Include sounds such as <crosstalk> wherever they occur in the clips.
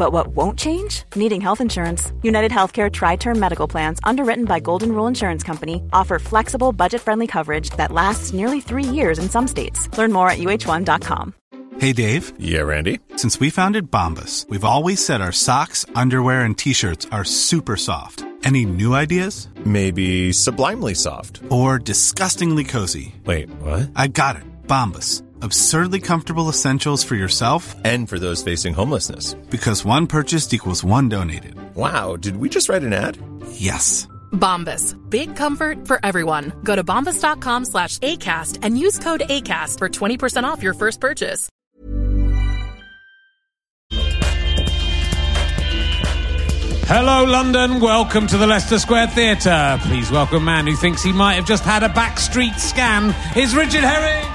But what won't change? Needing health insurance. United Healthcare Tri Term Medical Plans, underwritten by Golden Rule Insurance Company, offer flexible, budget friendly coverage that lasts nearly three years in some states. Learn more at uh1.com. Hey, Dave. Yeah, Randy. Since we founded Bombas, we've always said our socks, underwear, and t shirts are super soft. Any new ideas? Maybe sublimely soft. Or disgustingly cozy? Wait, what? I got it. Bombas. Absurdly comfortable essentials for yourself And for those facing homelessness. because one purchased equals one donated. Wow, did we just write an ad? Yes. Bombas. Big comfort for everyone. Go to bombas.com slash ACAST and use code ACAST for 20% off your first purchase. Hello, London. Welcome to the Leicester Square Theatre. Please welcome a man who thinks he might have just had a backstreet scan. Is Richard Herring.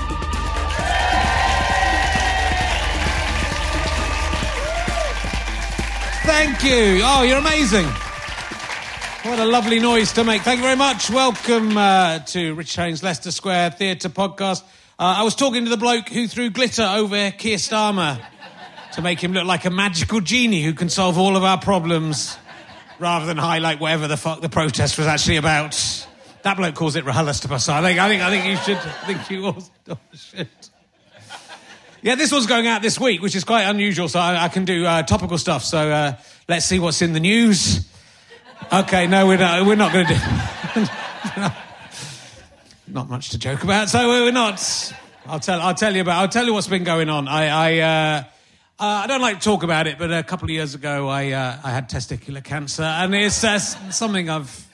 Thank you. Oh, you're amazing. What a lovely noise to make. Thank you very much. Welcome uh, to Rich Herring's Leicester Square Theatre podcast. Uh, I was talking to the bloke who threw glitter over Keir Starmer to make him look like a magical genie who can solve all of our problems rather than highlight whatever the fuck the protest was actually about. That bloke calls it RHLSTP. I think, I think, I think you should, I think you all <laughs> should. Yeah, this one's going out this week, which is quite unusual, so I, I can do uh, topical stuff. So uh, let's see what's in the news. Okay, no, we're not, we're not going to do. <laughs> not much to joke about, so we're not. I'll tell, I'll tell you about. I'll tell you what's been going on. I, I, uh, uh, I don't like to talk about it, but a couple of years ago, I, uh, I had testicular cancer, and it's uh, something I've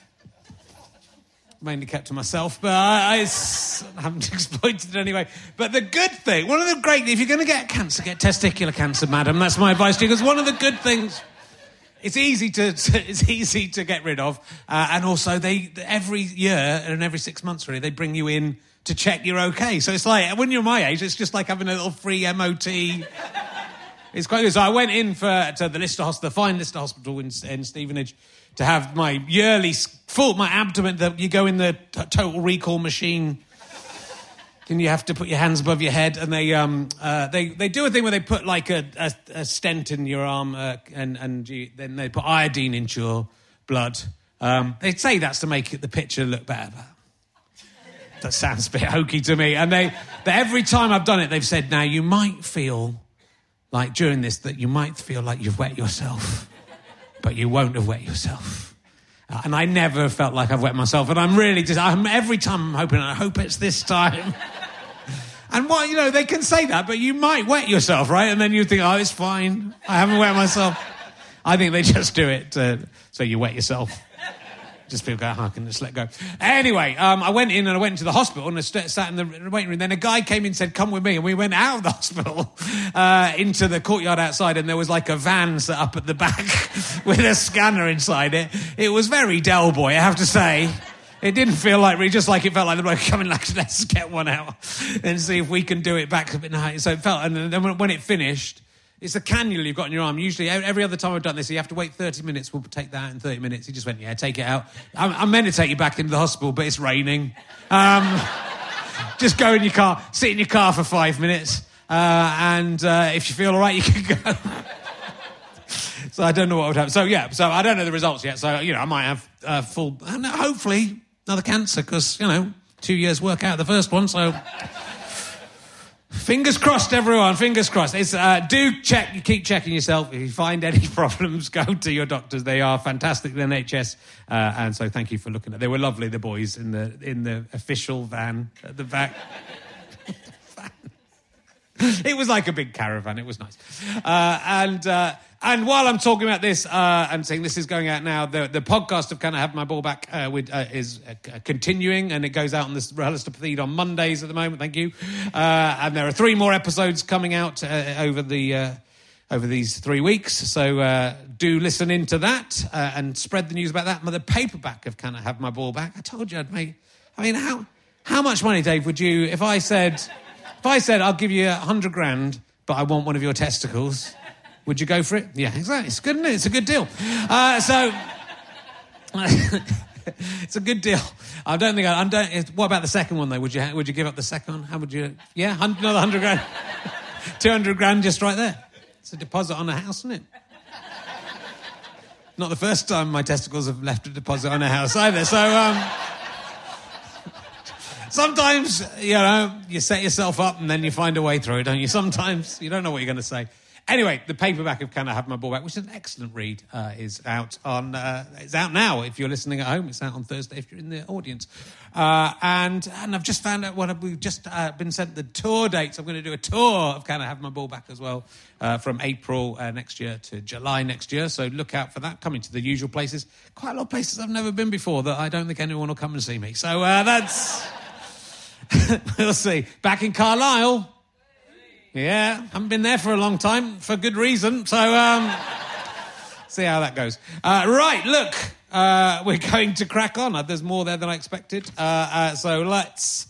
mainly kept to myself, but I, haven't <laughs> exploited it anyway. But the good thing, one of the great, if you're going to get cancer, get testicular cancer, madam. That's my advice to you, because one of the good things. It's easy to <laughs> it's easy to get rid of, uh, and also they every year and every six months really they bring you in to check you're okay. So it's like when you're my age, it's just like having a little free MOT. It's quite good. So I went in for to the Lister Hospital, the fine Lister Hospital in, in Stevenage, to have my yearly full my abdomen. That you go in the t- total recall machine. Then you have to put your hands above your head, and they um uh, they they do a thing where they put like a, a, a stent in your arm, uh, and and you, then they put iodine into your blood. Um, they say that's to make the picture look better. That sounds a bit hokey to me. And they, every time I've done it, they've said, now you might feel like during this that you might feel like you've wet yourself, but you won't have wet yourself. Uh, And I never felt like I've wet myself, and I'm really just. I'm every time I'm hoping. I hope it's this time. <laughs> And what you know, they can say that, but you might wet yourself, right? And then you think, oh, it's fine. I haven't wet myself. I think they just do it so you wet yourself. Just feel, go, oh, I can just let go. Anyway, um, I went in and I went to the hospital and I sat in the waiting room. Then a guy came in and said, come with me. And we went out of the <laughs> hospital uh, into the courtyard outside and there was like a van set up at the back <laughs> with a scanner inside it. It was very Del Boy, I have to say. It didn't feel like really, just like it felt like the bloke <laughs> coming like, let's get one out and see if we can do it back a bit. So it felt, and then when it finished, it's a cannula you've got in your arm. Usually, every other time I've done this, you have to wait 30 minutes. We'll take that out in 30 minutes. He just went, yeah, take it out. I'm, I'm meant to take you back into the hospital, but it's raining. Um, <laughs> just go in your car, sit in your car for five minutes, uh, and uh, if you feel all right, you can <laughs> go. so I don't know what would happen. So yeah, so I don't know the results yet. So you know, I might have uh, full, uh, hopefully another cancer because you know two years work out the first one. So fingers crossed, everyone. Fingers crossed. It's, uh, do check. You keep checking yourself. If you find any <laughs> problems, go to your doctors. They are fantastic, the NHS. Uh, and so thank you for looking at. They were lovely, the boys in the in the official van at the back. <laughs> it was like a big caravan. It was nice. Uh, and uh, and while I'm talking about this uh, and saying this is going out now, the, the podcast of Can I Have My Ball Back uh, with, uh, is uh, continuing and it goes out on the Realister feed on Mondays at the moment. Thank you. And there are three more episodes coming out over the. Over these three weeks, so uh, do listen into that uh, and spread the news about that. The paperback of "Can I Have My Ball Back"? I told you I'd make. I mean, how how much money, Dave? Would you if I said if I said I'll give you a hundred grand, but I want one of your testicles? Would you go for it? Yeah, exactly. It's good, isn't it? It's a good deal. Uh, so. <laughs> it's a good deal. I don't think I, I don't. What about the second one though? Would you would you give up the second one? How would you? Yeah, another hundred grand, <laughs> two hundred grand just right there. It's a deposit on a house, isn't it? Not the first time my testicles have left a deposit on a house either. So um, sometimes you know you set yourself up and then you find a way through, don't you? Sometimes you don't know what you're going to say. Anyway, the paperback of "Can I Have My Ball Back," which is an excellent read, uh, is out on. Uh, it's out now. If you're listening at home, it's out on Thursday. If you're in the audience, uh, and and I've just found out what we've just uh, been sent the tour dates. I'm going to do a tour of "Can I Have My Ball Back" as well, uh, from April uh, next year to July next year. So look out for that. Coming to the usual places, quite a lot of places I've never been before that I don't think anyone will come and see me. So that's. <laughs> we'll see. Back in Carlisle. Yeah, haven't been there for a long time for good reason. So, um, <laughs> see how that goes. Uh, right, look, uh, <laughs> we're going to crack on. Uh, There's more there than I expected. Uh, uh, so let's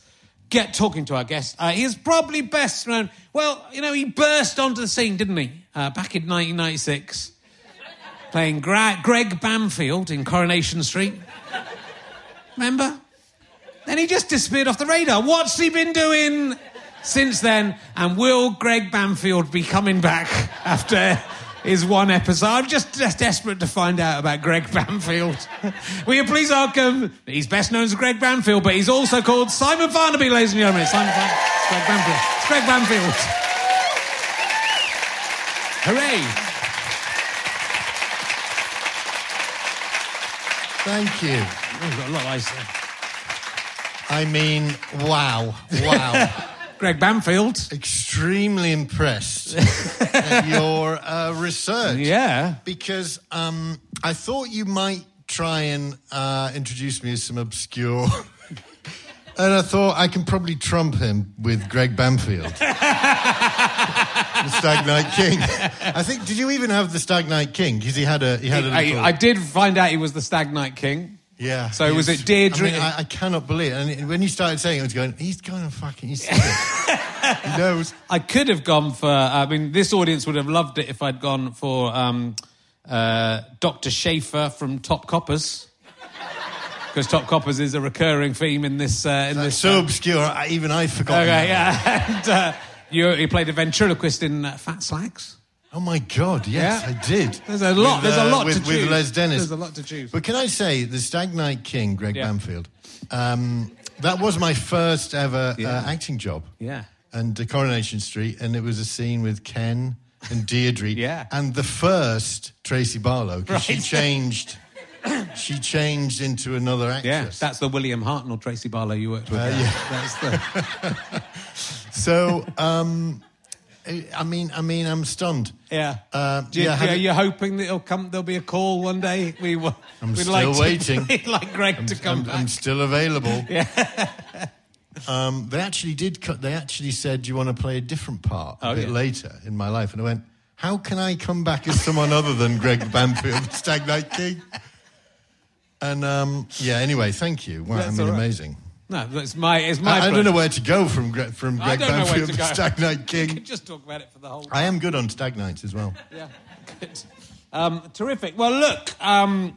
get talking to our guest. Uh, he is probably best known. Well, you know, he burst onto the scene, didn't he? Back in 1996, playing Gra- Greg Bamfield in Coronation Street. Remember? Then he just disappeared off the radar. What's he been doing since then? And will Greg Banfield be coming back <laughs> after his one episode? I'm just, just desperate to find out about Greg <laughs> Banfield. Will you please welcome? He's best known as Greg Banfield, but he's also called Simon Farnaby, ladies and gentlemen. Simon Farnaby. It's Greg Banfield. It's Greg Bamfield. Hooray! Thank you. Oh, we've got a lot of ice there. I mean, wow, wow. <laughs> Greg Bamfield. Extremely impressed <laughs> at your uh, research. Yeah. Because um, I thought you might try and uh, introduce me as some obscure. <laughs> and I thought I can probably trump him with Greg Bamfield. the Stag Night King. I think. Did you even have the Stag Night King? Because he had a he had a I did find out he was the Stag Night King. Yeah. So was it Deirdre- I, mean, I, I cannot believe. it. And when you started saying it, I was going. He's going to fucking. He's <laughs> he knows. I could have gone for. I mean, this audience would have loved it if I'd gone for um, uh, Dr. Schaefer from Top Coppers, because Top Coppers is a recurring theme in this. Uh, in this. so obscure. I, even I forgot. okay, yeah. <laughs> and, uh, you, you played a ventriloquist in uh, Fat Slags. Oh my God! Yes, Yeah. I did. There's a lot- there's a lot with, to choose. with Les Dennis. There's a lot to choose. But can I say the Stag Night King, Greg Yeah. Bamfield? Um, that was my first ever Yeah. uh, acting job. Yeah. And uh, Coronation Street, and it was a scene with Ken and Deirdre. <laughs> Yeah. And the first Tracy Barlow, 'cause she Right. changed. <coughs> she changed into another actress. Yeah, that's the William Hartnell, Tracy Barlow you worked with. Uh, yeah. That's the, <laughs> so. Um, I mean, I mean, I'm stunned. yeah. Uh, you, yeah. Are you- hoping that it'll come? There'll be a call one day. We will. I'm we'd still like to- waiting. <laughs> we'd like Greg to come I'm, back. I'm still available. <laughs> um, they actually did. Cut, they actually said, "Do you want to play a different part a Oh, bit yeah. later in my life?" And I went, "How can I come back as someone other than Greg Bamfield, Stag Night King?" And um, yeah, anyway, thank you. Wow, I mean, right. amazing. No, it's my it's my. I, I don't know where to go from from Greg don't know where Banfield to to. Stag Night King. just talk about it for the whole. I am good on Stag Nights as well. Yeah, good. Um, terrific. Well, look, um,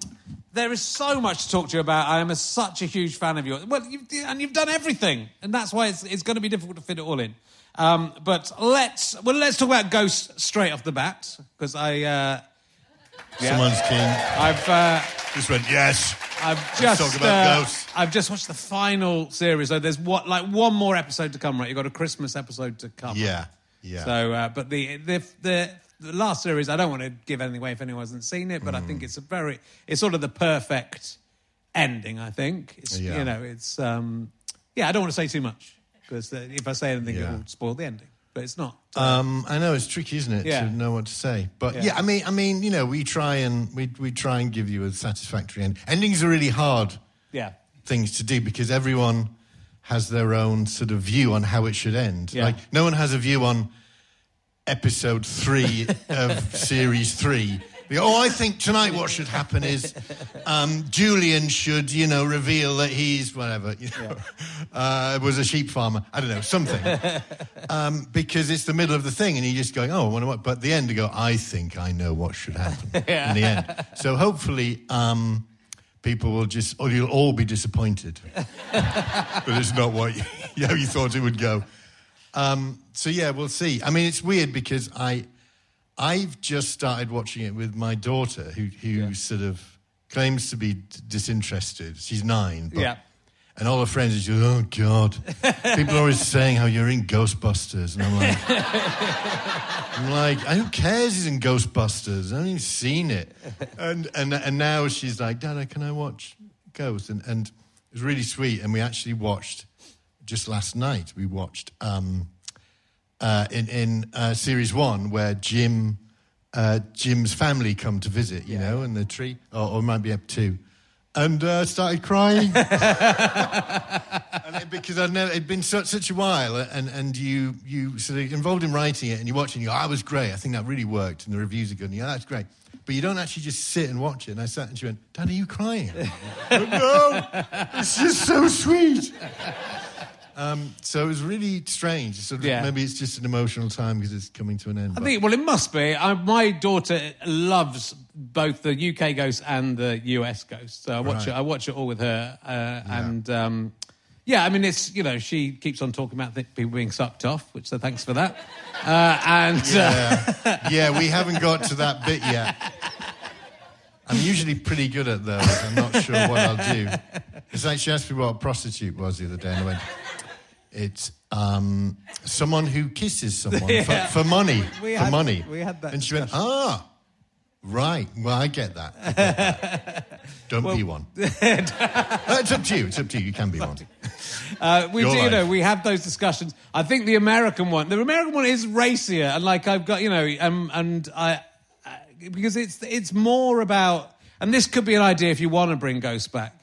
there is so much to talk to you about. I am a, such a huge fan of yours. Well, you've, and you've done everything, and that's why it's, it's going to be difficult to fit it all in. Um, but let's well, let's talk about Ghosts straight off the bat because I uh, Yeah. Someone's keen. I've uh, Just went yes. I've just uh, ghosts. I've just watched the final series. So there's what like one more episode to come. Right, you've got a Christmas episode to come. Yeah, yeah. So, uh, but the, the the the last series, I don't want to give anything away if anyone hasn't seen it, but I Mm. think it's a very, it's sort of the perfect ending. I think it's Yeah. you know it's um yeah. I don't want to say too much because uh, if I say anything, Yeah. it will spoil the ending. But it's not. Um, I know it's tricky, isn't it, Yeah. to know what to say. But Yeah. yeah. I mean, I mean, you know, we try and we we try and give you a satisfactory end. Endings are really hard yeah. things to do because everyone has their own sort of view on how it should end. Yeah. Like no one has a view on episode three <laughs> of series three. Oh, I think tonight what should happen is um, Julian should, you know, reveal that he's whatever, you know, uh, was a sheep farmer. I don't know, something. um, because it's the middle of the thing, and you're just going, oh, I wonder what. But at the end, you go, I think I know what should happen in the end. So hopefully, um, people will just, or you'll all be disappointed. <laughs> but it's not what you, <laughs> how you thought it would go. Um, so yeah, we'll see. I mean, it's weird because I, I've just started watching it with my daughter, who who sort of claims to be disinterested. She's nine. But, Yeah. And all her friends are just, oh God. People are always <laughs> saying how you're in Ghostbusters. And I'm like, <laughs> I'm like, who cares he's in Ghostbusters? I haven't even seen it. And, and, and now she's like, Dad, can I watch Ghost? And, and it was really sweet. And we actually watched, just last night, we watched um, uh, in, in uh, series one where Jim, uh, Jim's family come to visit, you know, in the tree, or, or it might be up two. And uh, started crying <laughs> <laughs> and it, because I'd never, it'd been such, such a while, and, and you you sort of involved in writing it, and you're watching, and you go, "I was great. I think that really worked, and the reviews are good." And you go, "That's great," but you don't actually just sit and watch it. And I sat and she went, "Dad, are you crying?" <laughs> Went, no, it's just so sweet. Um, so it was really strange. Sort of, Yeah. Maybe it's just an emotional time because it's coming to an end. I but- think, well, it must be. I, my daughter loves both the UK ghost and the US ghost. So I watch Right. it. I watch it all with her, uh, and um, yeah, I mean, it's you know, she keeps on talking about people being sucked off, which so thanks for that. Uh, and uh, Yeah. <laughs> yeah, we haven't got to that bit yet. I'm usually pretty good at those. I'm not sure what I'll do. It's like she asked me what a prostitute was the other day, and I went, "It's um, someone who kisses someone <laughs> Yeah. for, for money. We for had- money." we had that and she went, "Ah, right. Well, I get that. I get that. <laughs> Don't be one. <laughs> Uh, it's up to you. It's up to you. You can be one. Uh, we Your do, you know, we have those discussions. I think the American one, the American one is racier, and like I've got, you know, um, and I, I because it's it's more about, and this could be an idea if you want to bring ghosts back.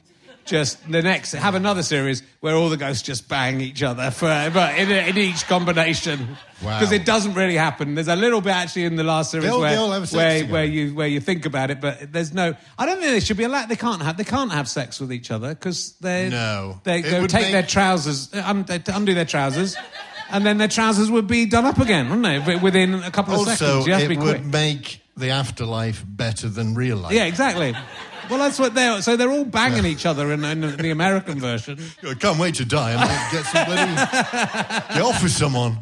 Just the next, have another series where all the ghosts just bang each other for, but in, in each combination, Wow. because it doesn't really happen. There's a little bit actually in the last series They all- where they all have sex where, where you where you think about it, but there's no. I don't think they should be allowed. They can't have. They can't have sex with each other because they No. they go take make- their trousers, um, they undo their trousers, and then their trousers would be done up again, wouldn't they? Within a couple of Also, seconds. You have to it be would make the afterlife better than real life. Yeah, exactly. Well, that's what they're. So they're all banging each other in, in the American version. <laughs> I can't wait to die. Might get some bloody get off with someone.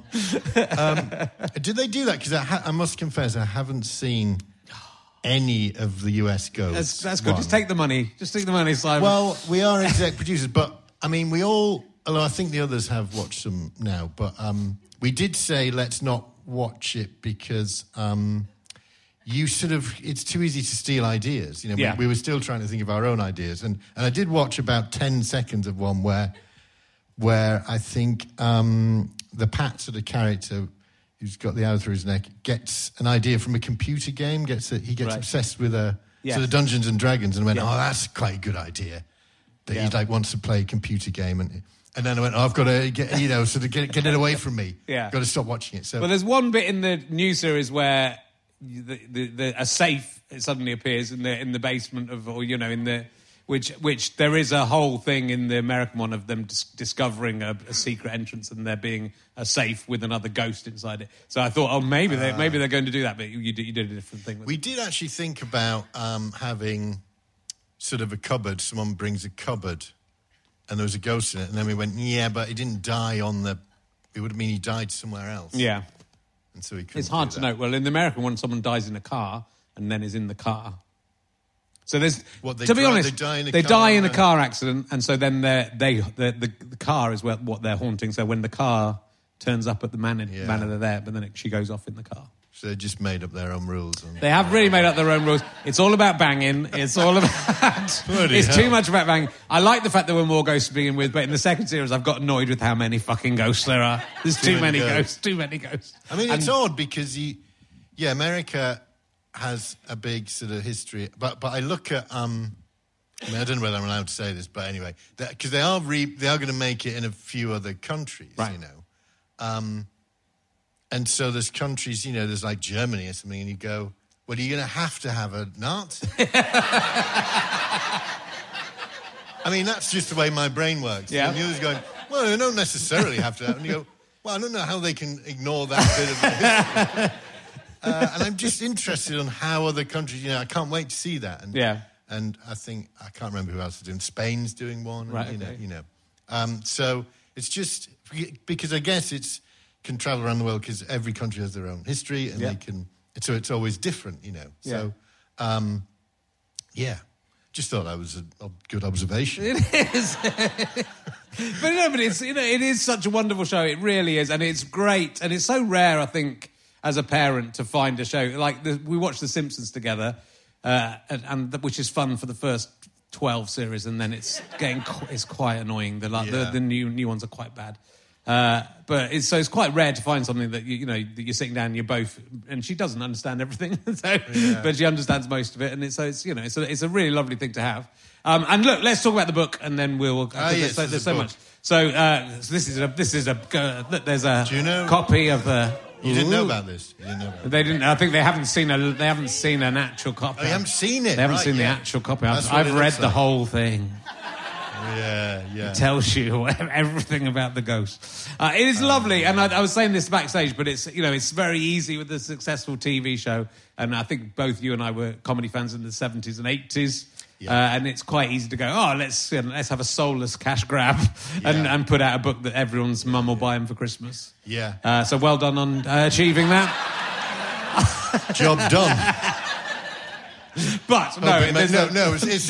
Um, did they do that? Because I, ha- I must confess, I haven't seen any of the US ghosts. That's, that's good. one. Just take the money. Just take the money, Simon. Well, we are exec producers, but I mean, we all. Although I think the others have watched them now, but um, we did say let's not watch it because. Um, you sort of it's too easy to steal ideas you know Yeah. we, we were still trying to think of our own ideas and and i did watch about 10 seconds of one where where i think um the pat sort of character who's got the arrow through his neck gets an idea from a computer game gets a, he gets Right. obsessed with a Yes. sort of dungeons and dragons and went Yeah. oh that's quite a good idea that Yeah. he like wants to play a computer game and and then I went, oh, I've got to get, you know, sort of get, get it away from me. <laughs> Yeah. Got to stop watching it. So, Well, there's one bit in the new series where the, the, the, a safe suddenly appears in the in the basement of, or you know, in the which which there is a whole thing in the American one of them dis- discovering a, a secret entrance and there being a safe with another ghost inside it. So I thought, oh, maybe they maybe they're going to do that, but you, you, did, you did a different thing. With We it. did actually think about um, having sort of a cupboard. Someone brings a cupboard, and there was a ghost in it, and then we went, yeah, but he didn't die on the. It would mean he died somewhere else. Yeah, and so he couldn't it's hard to know. Well, in the American one, someone dies in a car and then is in the car. So there's What, they to be drive- honest, they die in a they car die in a car accident, and so then they're, they the, the the car is what, what they're haunting. So when the car turns up at the manor, Yeah. manor they're there, but then it, she goes off in the car. So they just made up their own rules. And, They have really made up their own rules. It's all about banging. It's all about. <laughs> It's too much about banging. I like the fact there were more ghosts to begin with, but in the second series, I've got annoyed with how many fucking ghosts there are. There's too, Too many many ghosts. ghosts. Too many ghosts. I mean, it's And- odd because you, yeah, America has a big sort of history, but but I look at. Um, I mean, I don't know whether I'm allowed to say this, but anyway, because they are re, they are going to make it in a few other countries, Right. you know. Um, and so there's countries, you know, there's like Germany or something, and you go, well, are you're going to have to have a Nazi. <laughs> I mean, that's just the way my brain works. Yeah. And you're just going, well, you don't necessarily have to. Have, and you go, well, I don't know how they can ignore that bit of. <laughs> Uh, and I'm just interested on how other countries, you know, I can't wait to see that. And, Yeah. And I think, I can't remember who else is doing, Spain's doing one. and, Right, You know, you know. Um, so it's just, because I guess it's, can travel around the world because every country has their own history and Yeah. they can, so it's always different, you know. So, Yeah. um, yeah. Just thought that was a, good observation. It is. <laughs> but no, but it's you know it is such a wonderful show. It really is, and it's great, and it's so rare. I think as a parent to find a show like the, we watched The Simpsons together, uh, and, and the, which is fun for the first twelve series, and then it's getting it's quite annoying. The like, Yeah. the, the new new ones are quite bad. Uh, but it's, so it's quite rare to find something that you, you know that you're sitting down, and you're both, and she doesn't understand everything, <laughs> so, but she understands most of it, and it's, so it's you know it's a, it's a really lovely thing to have. Um, and look, let's talk about the book, and then we'll. Uh, Ah, there's yes, so, there's there's so much. So, uh, so this is a this is a uh, there's a you know- copy of the. You didn't know about this? You didn't know about? They didn't. I think they haven't seen a. They haven't seen an actual copy. Oh, you haven't seen it? They haven't Right, seen the actual copy. That's I've, I've read the like. whole thing. Yeah, yeah. tells you <laughs> everything about the ghost. Uh, it is lovely, and I, I was saying this backstage, but it's you know it's very easy with a successful TV show, and I think both you and I were comedy fans in the seventies and eighties. Yeah. Uh, and it's quite easy to go. Oh, let's you know, let's have a soulless cash grab <laughs> and, Yeah. and put out a book that everyone's mum will buy him for Christmas. Yeah. Uh, so well done on uh, achieving that. Job done. <laughs> <laughs> But no, Oh, but no, no, it's, <laughs> it's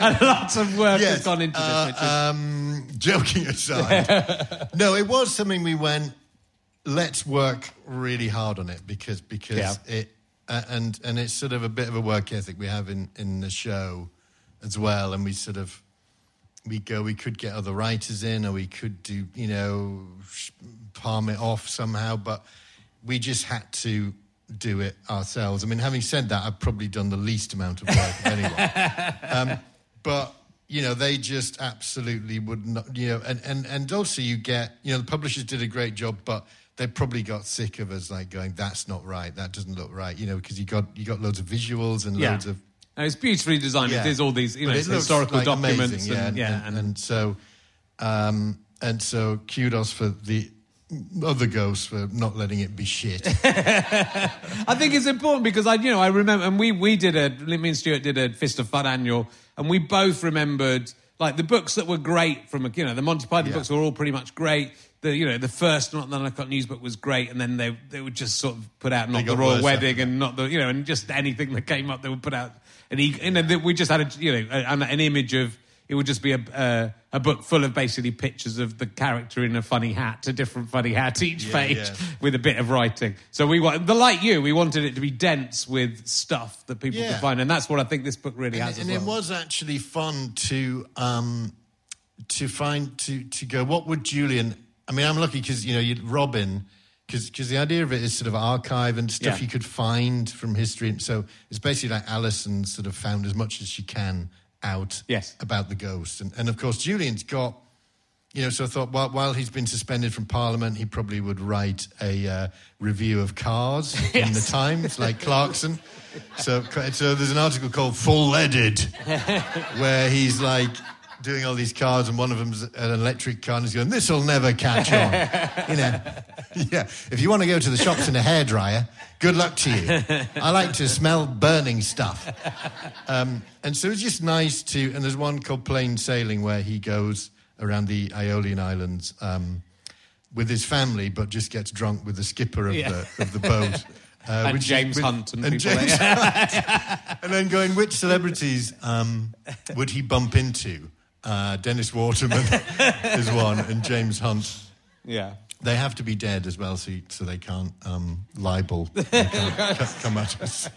a lot of work yes, has gone into uh, this. Is, um, joking aside, <laughs> no, it was something we went. Let's work really hard on it because because Yeah. it uh, and and it's sort of a bit of a work ethic we have in in the show as well, and we sort of we go. We could get other writers in, or we could do you know palm it off somehow, but we just had to do it ourselves. I mean, having said that, I've probably done the least amount of work of anyone. <laughs> Um, but you know, they just absolutely would not. You know, and and and also you get you know the publishers did a great job, but they probably got sick of us like going, "That's not right. That doesn't look right." You know, because you got you got loads of visuals and yeah. loads of No, it's beautifully designed. It is all these you know But it's it looks historical like documents. amazing, and, yeah, yeah, and, and so um, and so kudos for the other ghosts for not letting it be shit. <laughs> I think it's important because I, you know, I remember, and we we did a, me and Stewart did a Fist of Fun annual, and we both remembered like the books that were great from, you know, the Monty Python Yeah. books were all pretty much great. The you know the first Not the Got News book was great, and then they they would just sort of put out not the royal wedding after and not the you know and just anything that came up they would put out. And he, you know, that we just had a you know an, an image of it would just be a, uh, a book full of basically pictures of the character in a funny hat, a different funny hat each Yeah, page yeah. <laughs> with a bit of writing. So we want, the like you, we wanted it to be dense with stuff that people Yeah. could find, and that's what I think this book really and has. and it was actually fun to um, to find to to go. What would Julian? I mean, I'm lucky because you know you Robin. Because the idea of it is sort of archive and stuff you could find from history. And so it's basically like Alison sort of found as much as she can out Yes. about the ghost. And, and of course, Julian's got you know, so I thought while, while he's been suspended from Parliament, he probably would write a uh, review of cars <laughs> in the Times, like Clarkson. So, so there's an article called Full Leaded, <laughs> where he's like doing all these cars, and one of them's an electric car, and he's going, "This will never catch on." you know, <laughs> yeah. If you want to go to the shops in a hairdryer, good luck to you. I like to smell burning stuff. Um, and so it's just nice to. And there's one called Plain Sailing where he goes around the Aeolian Islands. Um, with his family, but just gets drunk with the skipper of, Yeah. the, of the boat. <laughs> Uh, And which James with- Hunt and people James <laughs> Hunt. and then going, which celebrities um, would he bump into? Uh, Dennis Waterman <laughs> is one, and James Hunt. Yeah. They have to be dead as well, so, so they can't um, libel. They can't c- come at us.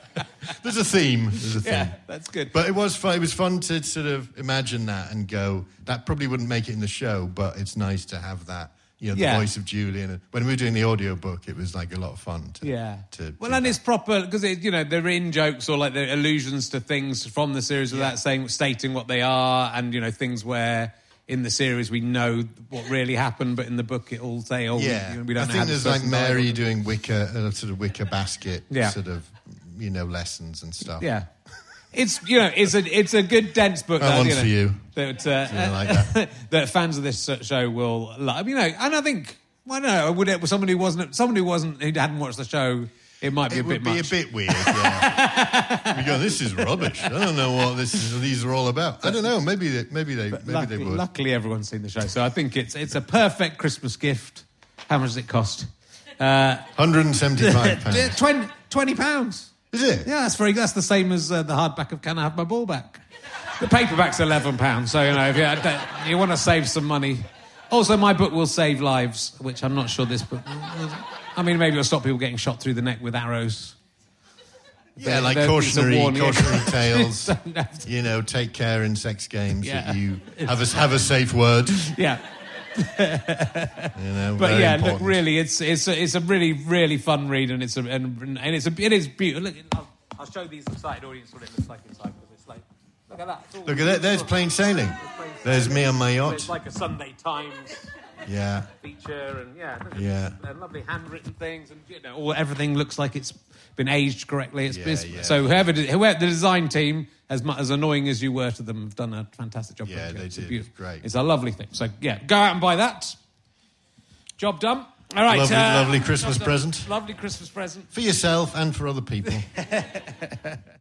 There's a theme. There's a theme. Yeah, that's good. But it was fun. It was fun to sort of imagine that and go. That probably wouldn't make it in the show, but it's nice to have that. You know, the Yeah. voice of Julian. And When we were doing the audio book, it was like a lot of fun. To, Yeah. To well, and that. it's proper because it, you know they're in jokes or like they're allusions to things from the series without saying stating what they are, and you know things where in the series we know what really happened, but in the book it'll say, "Oh, Yeah, know, we, don't I think there's like Mary doing wicker, uh, sort of wicker basket, Yeah. sort of, you know, lessons and stuff. Yeah. It's you know it's a it's a good dense book. That that, one's you know, for you. That uh, like <laughs> that. that fans of this show will love. You know, and I think well, no, would it someone who wasn't someone who wasn't who hadn't watched the show? It might be It a would bit be much. a bit weird. Yeah. <laughs> you go, this is rubbish. I don't know what this is, these are all about. I don't know. Maybe they, maybe they, maybe luckily, they would. luckily, everyone's seen the show, so I think it's it's a perfect Christmas gift. How much does it cost? Uh, 175 <laughs> pounds. 20, 20 pounds. Is it? Yeah, that's very. That's the same as uh, the hardback of Can I Have My Ball Back? The paperback's eleven pounds. So you know, if you, you want to save some money. Also, my book will save lives, which I'm not sure this book. I mean, maybe it'll stop people getting shot through the neck with arrows. Yeah, There- like there- it's cautionary, cautionary <laughs> tales. Don't have to- you know, take care in sex games Yeah. that you have a, have a safe word. Yeah, <laughs> You know, but yeah, important. look, really, it's it's a, it's a really really fun read, and it's a and, and it's a it is beautiful. Look, I'll, I'll show these excited audience what it looks like inside because it's like look at that. Look at that. There's plain sailing. There's me on my yacht. It's like a Sunday Times. Yeah. feature and yeah, Yeah. and lovely handwritten things and you know, all, everything looks like it's been aged correctly. It's, Yeah, it's- yeah. So whoever, did, whoever the design team, as mu- as annoying as you were to them, have done a fantastic job. Yeah, putting it they. It's did. beautiful. It's great. It's a lovely thing. So yeah, go out and buy that. Job done. All right, Lovely- uh, lovely Christmas job present. Lovely Christmas present. For yourself and for other people. <laughs>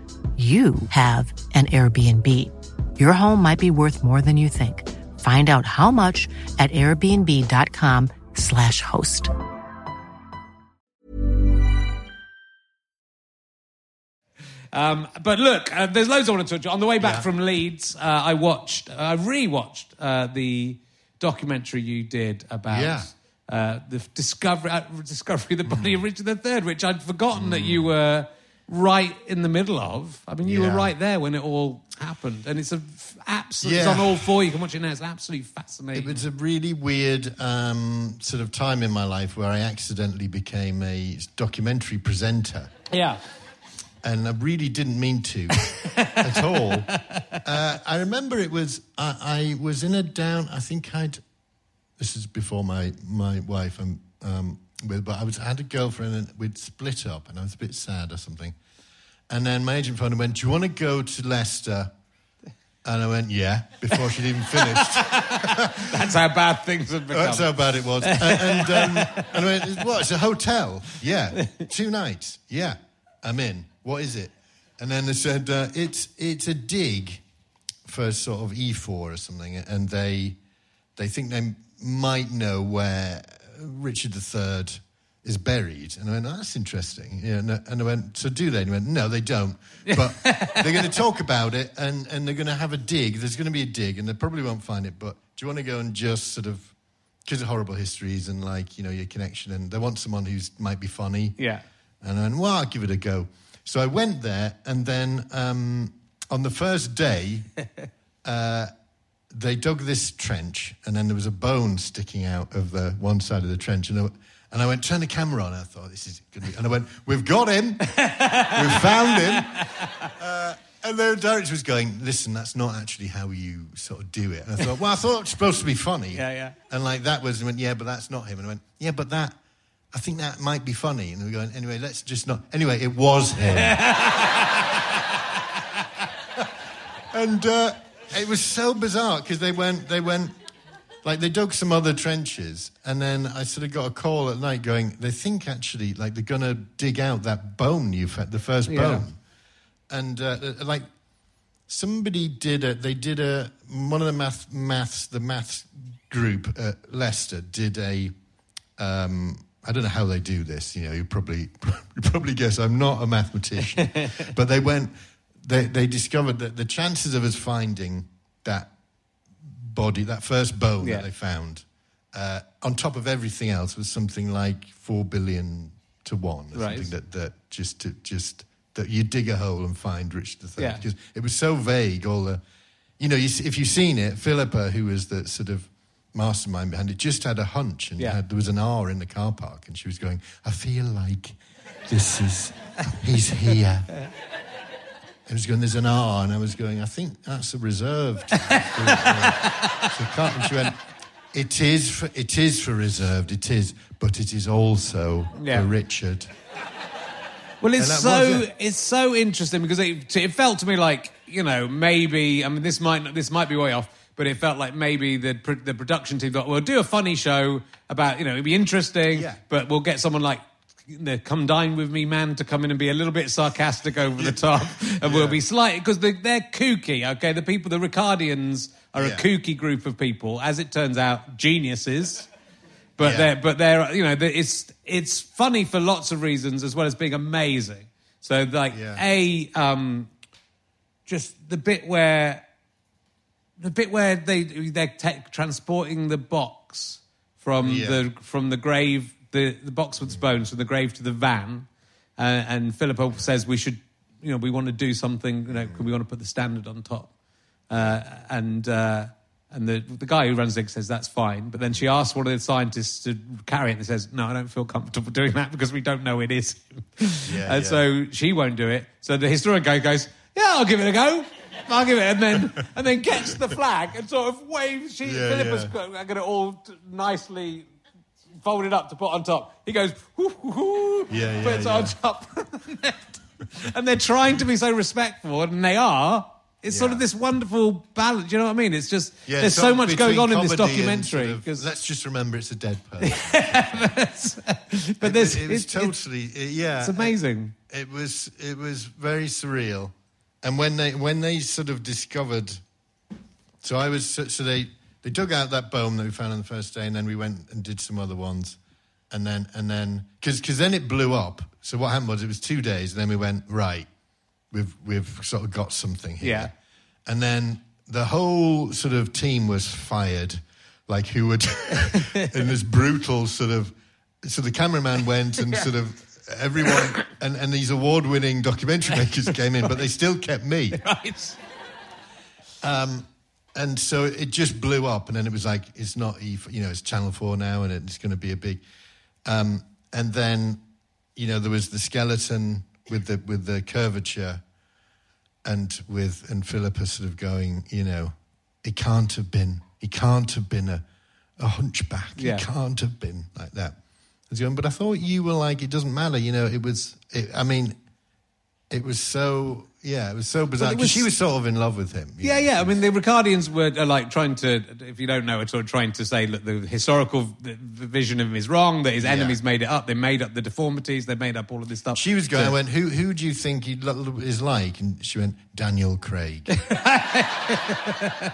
you have an Airbnb. Your home might be worth more than you think. Find out how much at airbnb.com/slash host. Um, but look, uh, there's loads I want to touch on. On the way back from Leeds, uh, I watched, uh, I rewatched uh, the documentary you did about Yeah. uh, the discovery, uh, discovery of the body Mm. of Richard III, which I'd forgotten that you were right in the middle of. I mean, you were right there when it all happened, and it's a f- absolute. It's on all four. You can watch it now. It's absolutely fascinating. It was a really weird um, sort of time in my life where I accidentally became a documentary presenter. yeah. and I really didn't mean to <laughs> at all. Uh, I remember it was I, I was in a down. I think I'd. This is before my my wife. I'm um, with, but I was I had a girlfriend and we'd split up, and I was a bit sad or something. And then my agent phoned and went, "Do you want to go to Leicester?" And I went, "Yeah." Before she'd even finished. <laughs> That's how bad things have become. That's how bad it was. and and, um, and I went, what? It's a hotel? Yeah. <laughs> Two nights? Yeah. I'm in. What is it? And then they said, uh, it's, it's a dig for sort of E4 or something. And they, they think they might know where Richard III is buried. And I went, oh, that's interesting. Yeah, and, I- and I went, so do they? And he went, no, they don't. <laughs> But they're going to talk about it and, and they're going to have a dig. There's going to be a dig and they probably won't find it. But do you want to go and just sort of, because of horrible histories and like, you know, your connection and they want someone who's might be funny. Yeah. And I went, well, I'll give it a go. So I went there, and then um, on the first day, <laughs> uh, they dug this trench, and then there was a bone sticking out of the one side of the trench. And I, and I went, turn the camera on. I thought, this is good. And I went, we've got him. we've found him. <laughs> Uh, and the director was going, listen, that's not actually how you sort of do it. And I thought, well, I thought it was supposed to be funny. <laughs> Yeah, yeah. And like that was, and went, yeah, but that's not him. And I went, yeah, but that, I think that might be funny. And we're going, anyway, let's just not. Anyway, it was him. <laughs> and uh, it was so bizarre because they went, they went, like they dug some other trenches, and then I sort of got a call at night going, they think actually like they're gonna dig out that bone you found, the first Yeah. bone, and uh, uh, like somebody did a, they did a one of the math maths the maths group at Leicester did a. Um, I don't know how they do this. You know, you probably <laughs> you probably guess I'm not a mathematician, <laughs> but they went. They they discovered that the chances of us finding that body, that first bone Yeah. that they found, uh, on top of everything else, was something like four billion to one, or Right. something that that just to just that you dig a hole and find Richard III Yeah. because it was so vague. All the, you know, you, if you've seen it, Philippa, who was the sort of mastermind behind it, just had a hunch, and Yeah. had, there was an R in the car park, and she was going, "I feel like this is he's here." <laughs> I was going, there's an R, and I was going, I think that's a reserved. <laughs> so can't, and she went, it is, for, it is for reserved, it is, but it is also Yeah. for Richard. Well, it's so it. it's so interesting because it, it felt to me like you know maybe I mean this might not- this might be way off, but it felt like maybe the the production team thought we'll do a funny show about you know it'd be interesting, Yeah. but we'll get someone like. The come dine with me man to come in and be a little bit sarcastic over the top, and we'll be slight because they, they're kooky. Okay, the people, the Ricardians, are a kooky group of people. As it turns out, geniuses. <laughs> But Yeah. they're but they're you know they- it's it's funny for lots of reasons as well as being amazing. So like Yeah. a um, just the bit where the bit where they they're ta- transporting the box from Yeah. the from the grave the the box with the bones from the grave to the van, uh, and Philippa says we should you know we want to do something you know we want to put the standard on top, uh, and. Uh, and the, the guy who runs it says that's fine, but then she asks one of the scientists to carry it, and he says, "No, I don't feel comfortable <laughs> doing that because we don't know it is." Yeah, and yeah. so she won't do it. So the historian guy goes, "Yeah, I'll give it a go. I'll give it," and then and then gets the flag and sort of waves. She Yeah, Philippa's yeah. got it all nicely folded up to put on top. He goes, "Hoo, hoo, hoo," Yeah, yeah, puts it on top, <laughs> and they're trying to be so respectful, and they are. It's sort of this wonderful balance. Do you know what I mean? It's just Yeah, there's so much going on in this documentary. sort of- let's just remember it's a dead <laughs> person. but it, there's it was it's- it's- totally, it- yeah. it's amazing. It, it was, it was very surreal. And when they, when they sort of discovered, so I was, so they, they dug out that bone that we found on the first day, and then we went and did some other ones, and then, and then, because then it blew up. So what happened was it was two days, and then we went right. We've, we've sort of got something here. Yeah. And then the whole sort of team was fired, like who would, <laughs> in this brutal sort of. So the cameraman went and <laughs> sort of everyone and, and these award-winning documentary makers came in, but they still kept me. <laughs> Right. Um, and so it just blew up, and then it was like it's not E, you know it's Channel Four now, and it's going to be a big. Um, and then, you know, there was the skeleton with the with the curvature, and with and Philippa sort of going, you know, it can't have been, it can't have been a, a hunchback, Yeah. it can't have been like that. I going, but I thought you were like, it doesn't matter, you know. It was, it, I mean, it was so, yeah, it was so bizarre was- she was sort of in love with him. Yeah, know. yeah. I mean, the Ricardians were uh, like trying to, if you don't know, sort of trying to say that the historical vision of him is wrong, that his enemies made it up. They made up the deformities. They made up all of this stuff. She was going. So- I went. Who who do you think he is like? And she went. Daniel Craig. <laughs>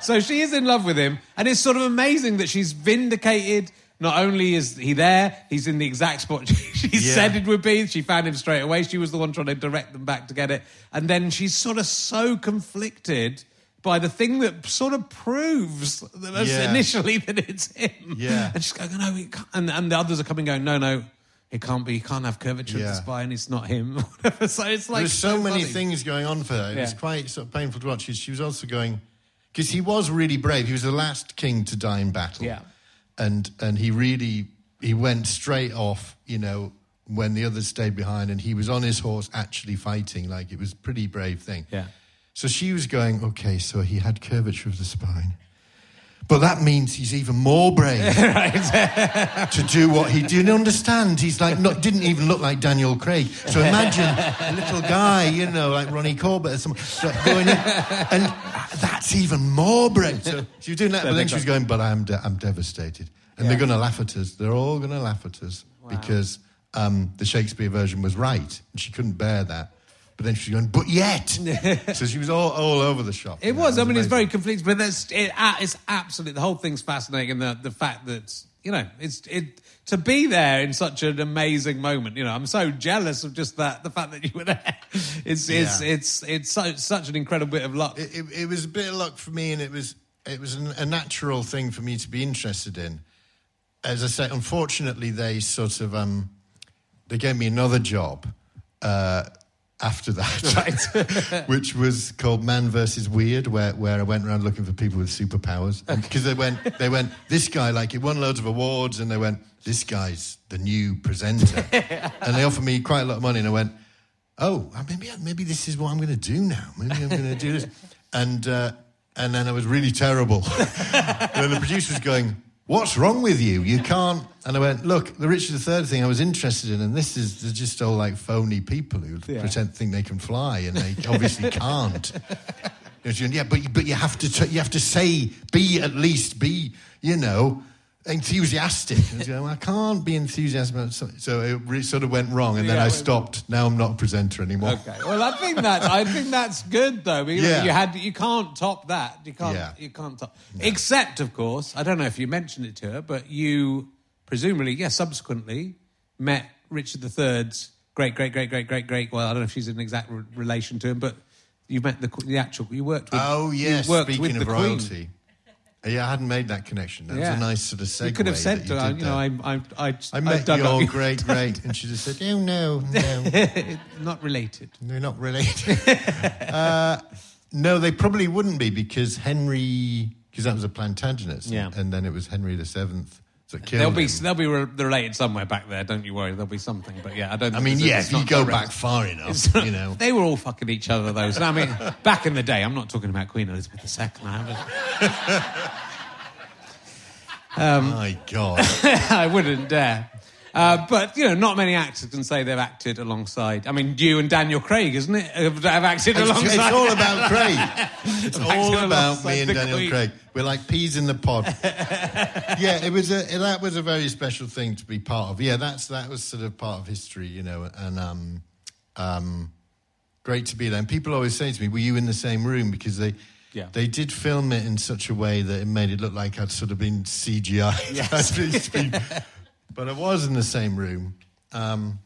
So she is in love with him, and it's sort of amazing that she's vindicated. Not only is he there, he's in the exact spot <laughs> she Yeah. said it would be. She found him straight away. She was the one trying to direct them back to get it. And then she's sort of so conflicted by the thing that sort of proves that Yeah. initially <laughs> that it's him. Yeah. And she's going, oh, no, it can't. And, and the others are coming going, no, no, it can't be. You can't have curvature of the spine. It's not him. <laughs> So it's like There's so, many funny. things going on for her. It was quite sort of painful to watch. She, she was also going because he was really brave. He was the last king to die in battle. Yeah. And and he really he went straight off. You know. When the others stayed behind, and he was on his horse actually fighting, like it was a pretty brave thing. Yeah. So she was going, okay, so he had curvature of the spine. But that means he's even more brave <laughs> <laughs> to do what he didn't understand. He's like, not, didn't even look like Daniel Craig. So imagine a little guy, you know, like Ronnie Corbett or something, going in, and that's even more brave. So she was doing that, but then she was going, but I'm, de- I'm devastated. And they're going to laugh at us. They're all going to laugh at us because um, the Shakespeare version was right. And she couldn't bear that. But then she was going, but yet. <laughs> so she was all, all over the shop. It you know, was. I mean, it's very conflicted, but that's it, uh, it's absolutely the whole thing's fascinating, and the the fact that you know it's it to be there in such an amazing moment. You know, I'm so jealous of just that the fact that you were there. <laughs> It's it's Yeah. it's it's so, such an incredible bit of luck. it, it, it was a bit of luck for me, and it was it was an, a natural thing for me to be interested in. As I say, unfortunately, they sort of um, they gave me another job uh, after that, <laughs> right? which was called Man versus Weird, where, where I went around looking for people with superpowers. Because they went, they went, this guy like he won loads of awards, and they went, this guy's the new presenter, <laughs> and they offered me quite a lot of money, and I went oh, uh, maybe maybe this is what I'm going to do now. Maybe I'm going to do this. <laughs> And uh, and then I was really terrible. and the producer was going, "What's wrong with you? You can't." And I went, "Look, the Richard III thing I was interested in, and this is they're just all like phony people who pretend to think they can fly, and they obviously <laughs> can't." You know, she went, yeah, but but you have to t- you have to say be at least be you know enthusiastic. I was going, I can't be enthusiastic about something. So it really sort of went wrong, and then Yeah, I it- stopped. Now I'm not a presenter anymore. Okay. Well, I think that I think that's good though. Because Yeah. you had you can't top that. You can't Yeah. you can't top. Except, of course, I don't know if you mentioned it to her, but you presumably, yes, subsequently met Richard III's great, great, great, great, great, great. Well, I don't know if she's in exact re- relation to him, but you met the the actual. You worked with. Oh yes, you worked speaking with of the royalty. Queen. Yeah, I hadn't made that connection. That Yeah. was a nice sort of segue. You could have said that to you her, did you know, there. I, I, I, I met dug up your great great, and she just said, "Oh no, no, <laughs> not related. they're not related." <laughs> uh, no, they probably wouldn't be because Henry, because that was a Plantagenet, Yeah. and then it was Henry the Seventh They'll be they'll be re- related somewhere back there. Don't you worry. There'll be something. But yeah, I don't. Think I mean, yeah, if you go direct. back far enough, not- you know. they were all fucking each other. Those. I mean, <laughs> back in the day. I'm not talking about Queen Elizabeth II. I, haven't- <laughs> um, My God, <laughs> I wouldn't dare. Uh, but you know, not many actors can say they've acted alongside. I mean, you and Daniel Craig, isn't it? Have have acted it's, alongside. it's all about Craig. <laughs> It's all about me and Daniel Queen. Craig. We're like peas in the pod. <laughs> yeah, it was a that was a very special thing to be part of. Yeah, that's that was sort of part of history, you know, and um, um, great to be there. And people always say to me, "Were you in the same room?" Because they. Yeah. They did film it in such a way that it made it look like I'd sort of been CGI. Yes. <laughs> but I was in the same room. Um,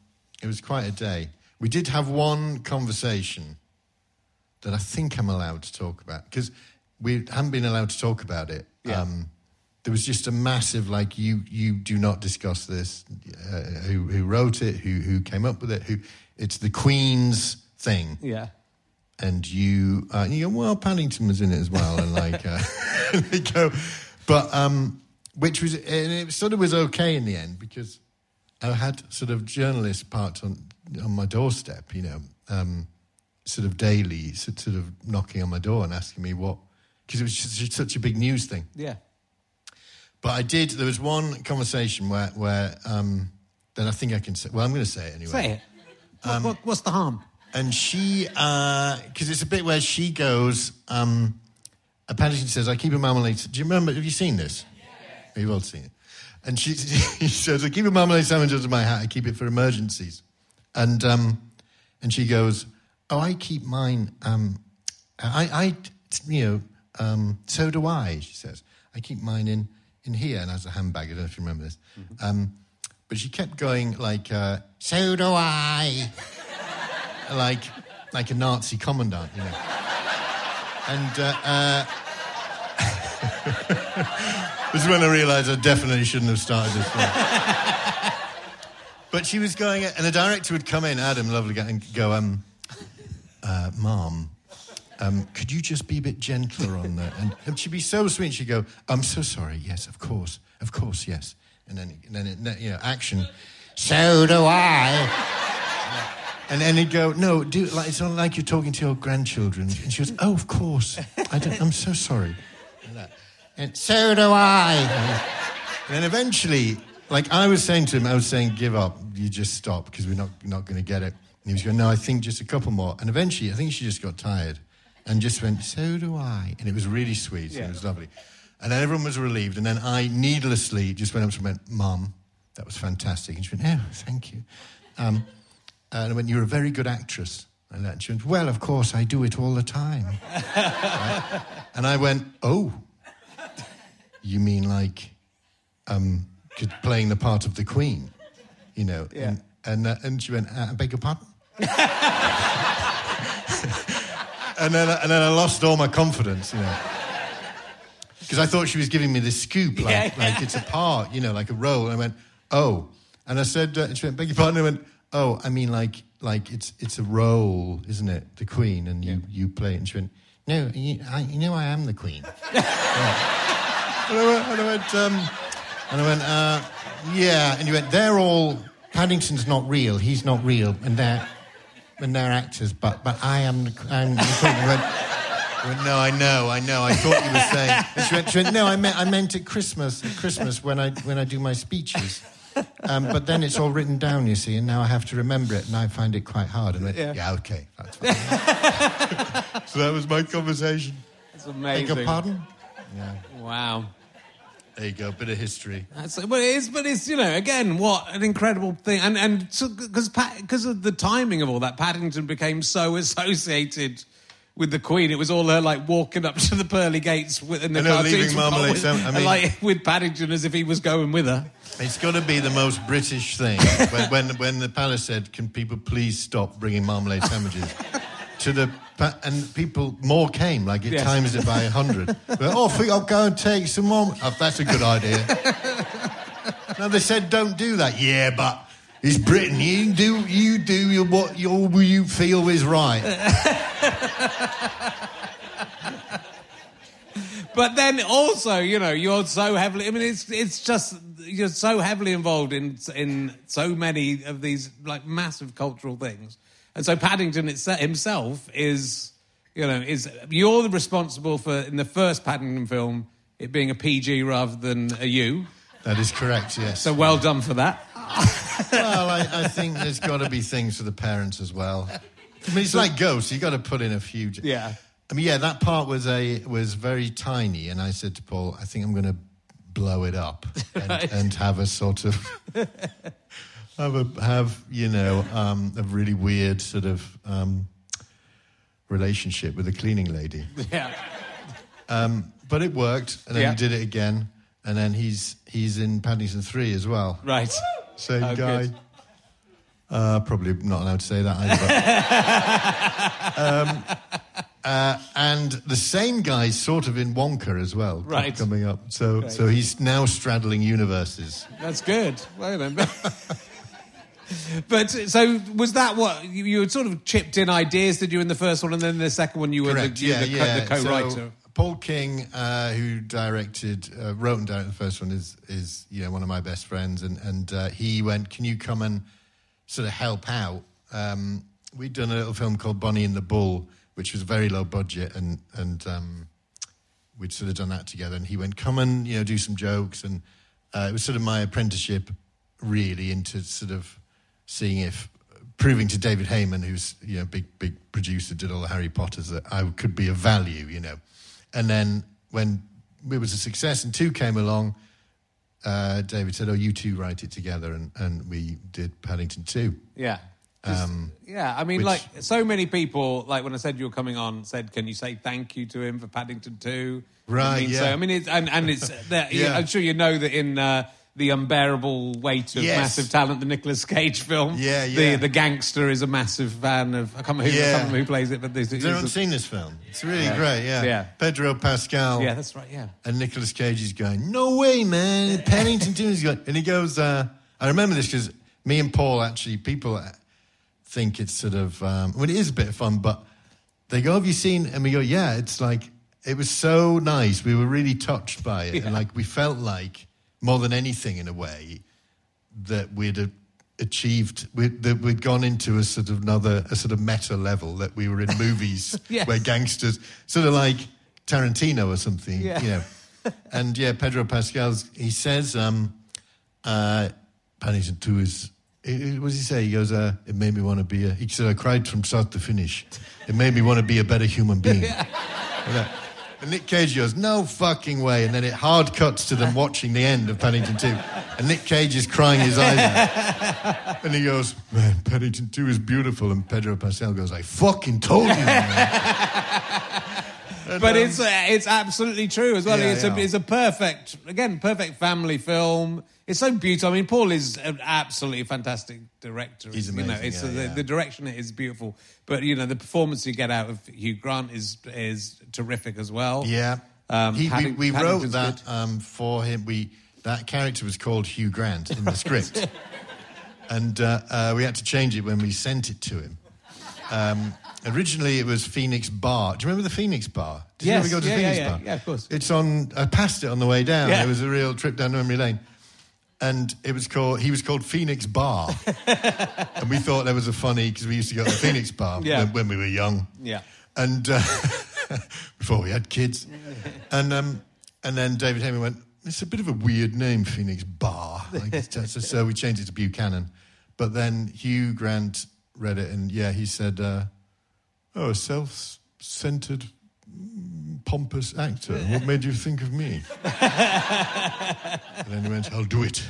it was quite a day. We did have one conversation that I think I'm allowed to talk about because we haven't been allowed to talk about it. Yeah. Um, there was just a massive like you you do not discuss this. Uh, who who wrote it? Who who came up with it? Who? It's the Queen's thing Yeah. and you uh, and you go, well, Paddington was in it as well, and like uh, <laughs> they go, but um, which was and it sort of was okay in the end because I had sort of journalists parked on on my doorstep, you know, um, sort of daily, sort sort of knocking on my door and asking me what because it was just such a big news thing. Yeah. But I did. There was one conversation where where um, then I think I can say. Well, I'm going to say it anyway. Say it. Um, what, what's the harm? and she because it's a bit where she goes um uh, Paddington says I keep a marmalade do you remember have you seen this you've all seen it. And she, <laughs> she says I keep a marmalade sandwich under my hat. I keep it for emergencies. And um and she goes oh I keep mine um I I you know um so do I she says. I keep mine in in here. And as a handbag. I don't know if you remember this. Um but she kept going like uh, so do I. <laughs> Like like a Nazi commandant, you know. And uh, uh, <laughs> this is when I realised I definitely shouldn't have started this but she was going, and the director would come in, Adam, lovely guy, and go, um, uh, "Mom, um, could you just be a bit gentler on that?" And, and she'd be so sweet. She'd go, "I'm so sorry. Yes, of course, of course, yes." And then, and then, you know, action. So do I. And then he'd go, no, like it's not like you're talking to your grandchildren. And she goes, oh, of course. I I'm so sorry. And, so do I. <laughs> And then eventually, like I was saying to him, I was saying, give up. You just stop because we're not not going to get it. And he was going, no, I think just a couple more. And eventually, I think she just got tired and just went, so do I. And it was really sweet. And it was lovely. And then everyone was relieved. And then I needlessly just went up to her and went, Mum, that was fantastic. And she went, oh, thank you. Um, and I went, You're a very good actress. And that- she went, Well, of course, I do it all the time. <laughs> Right? And I went, Oh, you mean like um, playing the part of the Queen? You know? Yeah. And, and, uh, and she went, uh, I beg your pardon? <laughs> and, then, and then I lost all my confidence, you know. Because I thought she was giving me this scoop, like, Yeah, yeah. like it's a part, you know, like a role. And I went, oh. And I said, uh, and she went, beg your pardon. And I went, oh, I mean, like, like it's it's a role, isn't it? The Queen, and you, you play it. And she went, no, you, I, you know I am the Queen. <laughs> And I went, and I went, um, and I went uh, yeah. And you went, they're all, Paddington's not real. He's not real. And they're, and they're actors, but, but I am the, I'm the I went, went, no, I know, I know. I thought you were saying. <laughs> And she went, she went, no, I meant, I meant at Christmas, at Christmas when I when I do my speeches. Um, but then it's all written down, you see, and now I have to remember it, and I find it quite hard. And I went, Yeah. yeah, okay, that's fine. <laughs> so that was my conversation. It's Beg amazing. your pardon? Yeah. Wow. There you go, bit of history. That's, but it is, but it's you know again what an incredible thing, and and because because of the timing of all that, Paddington became so associated with the Queen. It was all her like walking up to the pearly gates with, in the I know, cartoons leaving marmalade with- I and, mean- like with Paddington as if he was going with her. It's got to be the most British thing. <laughs> when, when, when the palace said, "Can people please stop bringing marmalade sandwiches?" To the and people more came. Like it Yes. times it by a hundred. <laughs> But, oh, I think I'll go and take some more. Oh, that's a good idea. now they said don't do that. Yeah, but it's Britain. You do you do your, what your, you feel is right. <laughs> But then also, you know, you're so heavily. I mean, it's it's just you're so heavily involved in in so many of these like massive cultural things, and so Paddington itse- uh, himself is, you know, is you're responsible for in the first Paddington film it being a PG rather than a U. That is correct. Yes. So well done for that. well, I, I think there's got to be things for the parents as well. I mean, it's like Ghosts. You got to put in a few. Yeah. I mean, yeah, that part was a was very tiny, and I said to Paul, I think I'm going to blow it up and, <laughs> Right. and have a sort of have a have you know um, a really weird sort of um, relationship with a cleaning lady. Yeah. <laughs> Um, but it worked, and then Yeah. he did it again, and then he's he's in Paddington Three as well. Right. Same Oh, guy. good. Uh, probably not allowed to say that either. <laughs> um, Uh, and the same guy's sort of in Wonka as well, Right. coming up. So, so he's now straddling universes. That's good. Well, then, <laughs> but, so was that what you, you had sort of chipped in ideas? Did you in the first one, and then the second one you were Correct. the, you yeah, the, co- yeah. the co-writer? So, Paul King, uh, who directed, uh, wrote and directed the first one, is is you know one of my best friends, and and uh, he went, "Can you come and sort of help out?" Um, we'd done a little film called Bonnie and the Bull, which was very low budget, and and um, we'd sort of done that together. And he went, "Come and you know do some jokes," and uh, it was sort of my apprenticeship, really, into sort of seeing if proving to David Heyman, who's you know big big producer, did all the Harry Potters, that I could be of value, you know. And then when it was a success and two came along, uh, David said, "Oh, you two write it together," and and we did Paddington two. Yeah. Um, yeah, I mean, which- like so many people, like when I said you were coming on, said, "Can you say thank you to him for Paddington 2? I Right, mean, yeah. So I mean, it's, and and it's <laughs> Yeah. I'm sure you know that in uh, the unbearable weight of Yes. massive talent, the Nicolas Cage film. Yeah, The yeah. the gangster is a massive fan of. I can't remember who, Yeah. can't remember who plays it, but this Has everyone seen this film? It's really Yeah. great. Yeah. Yeah. Pedro Pascal. Yeah, that's right. Yeah. And Nicolas Cage is going, no way, man. Paddington 2 is going. And he goes, uh, I remember this because me and Paul actually, people think it's sort of, um, well, it is a bit of fun, but they go, have you seen? And we go, yeah, it's like, it was so nice. We were really touched by it. And like, we felt like, more than anything in a way, that we'd achieved, we'd, that we'd gone into a sort of another, a sort of meta level, that we were in movies <laughs> Yes. where gangsters, sort of like Tarantino or something, Yeah. you know. <laughs> and yeah, Pedro Pascal's, he says, um, uh, Paddington 2 is, it, what does he say? He goes, uh, it made me want to be a, he said, I cried from start to finish. It made me want to be a better human being. <laughs> That- And Nick Cage goes, no fucking way. And then it hard cuts to them <laughs> watching the end of Paddington 2. And Nick Cage is crying his eyes out. <laughs> And he goes, man, Paddington 2 is beautiful. And Pedro Pascal goes, I fucking told you, <laughs> But um, it's uh, it's absolutely true as well. Yeah, it's yeah. a it's a perfect again perfect family film. It's so beautiful. I mean, Paul is an absolutely fantastic director. He's You know, amazing, it's yeah, the, the direction is beautiful, but you know the performance you get out of Hugh Grant is is terrific as well. Yeah. Um, he, Padding- we, we wrote that um, for him. We That character was called Hugh Grant in the script. <laughs> and uh, uh, we had to change it when we sent it to him. Um, originally, it was Phoenix Bar. Do you remember the Phoenix Bar? Did Yes, you ever go to yeah, Phoenix yeah, Bar? yeah, yeah, of course. It's on. I passed it on the way down. Yeah. It was a real trip down memory lane. And it was called. He was called Phoenix Bar, <laughs> and we thought that was a funny because we used to go to the Phoenix Bar <laughs> Yeah. when, when we were young Yeah. and uh, <laughs> before we had kids, and um, and then David Heyman went, "It's a bit of a weird name, Phoenix Bar." Like, so we changed it to Buchanan, but then Hugh Grant read it, and yeah, he said, uh, "Oh, a self-centered, mm, pompous actor. What made you think of me?" and then he went, "I'll do it,"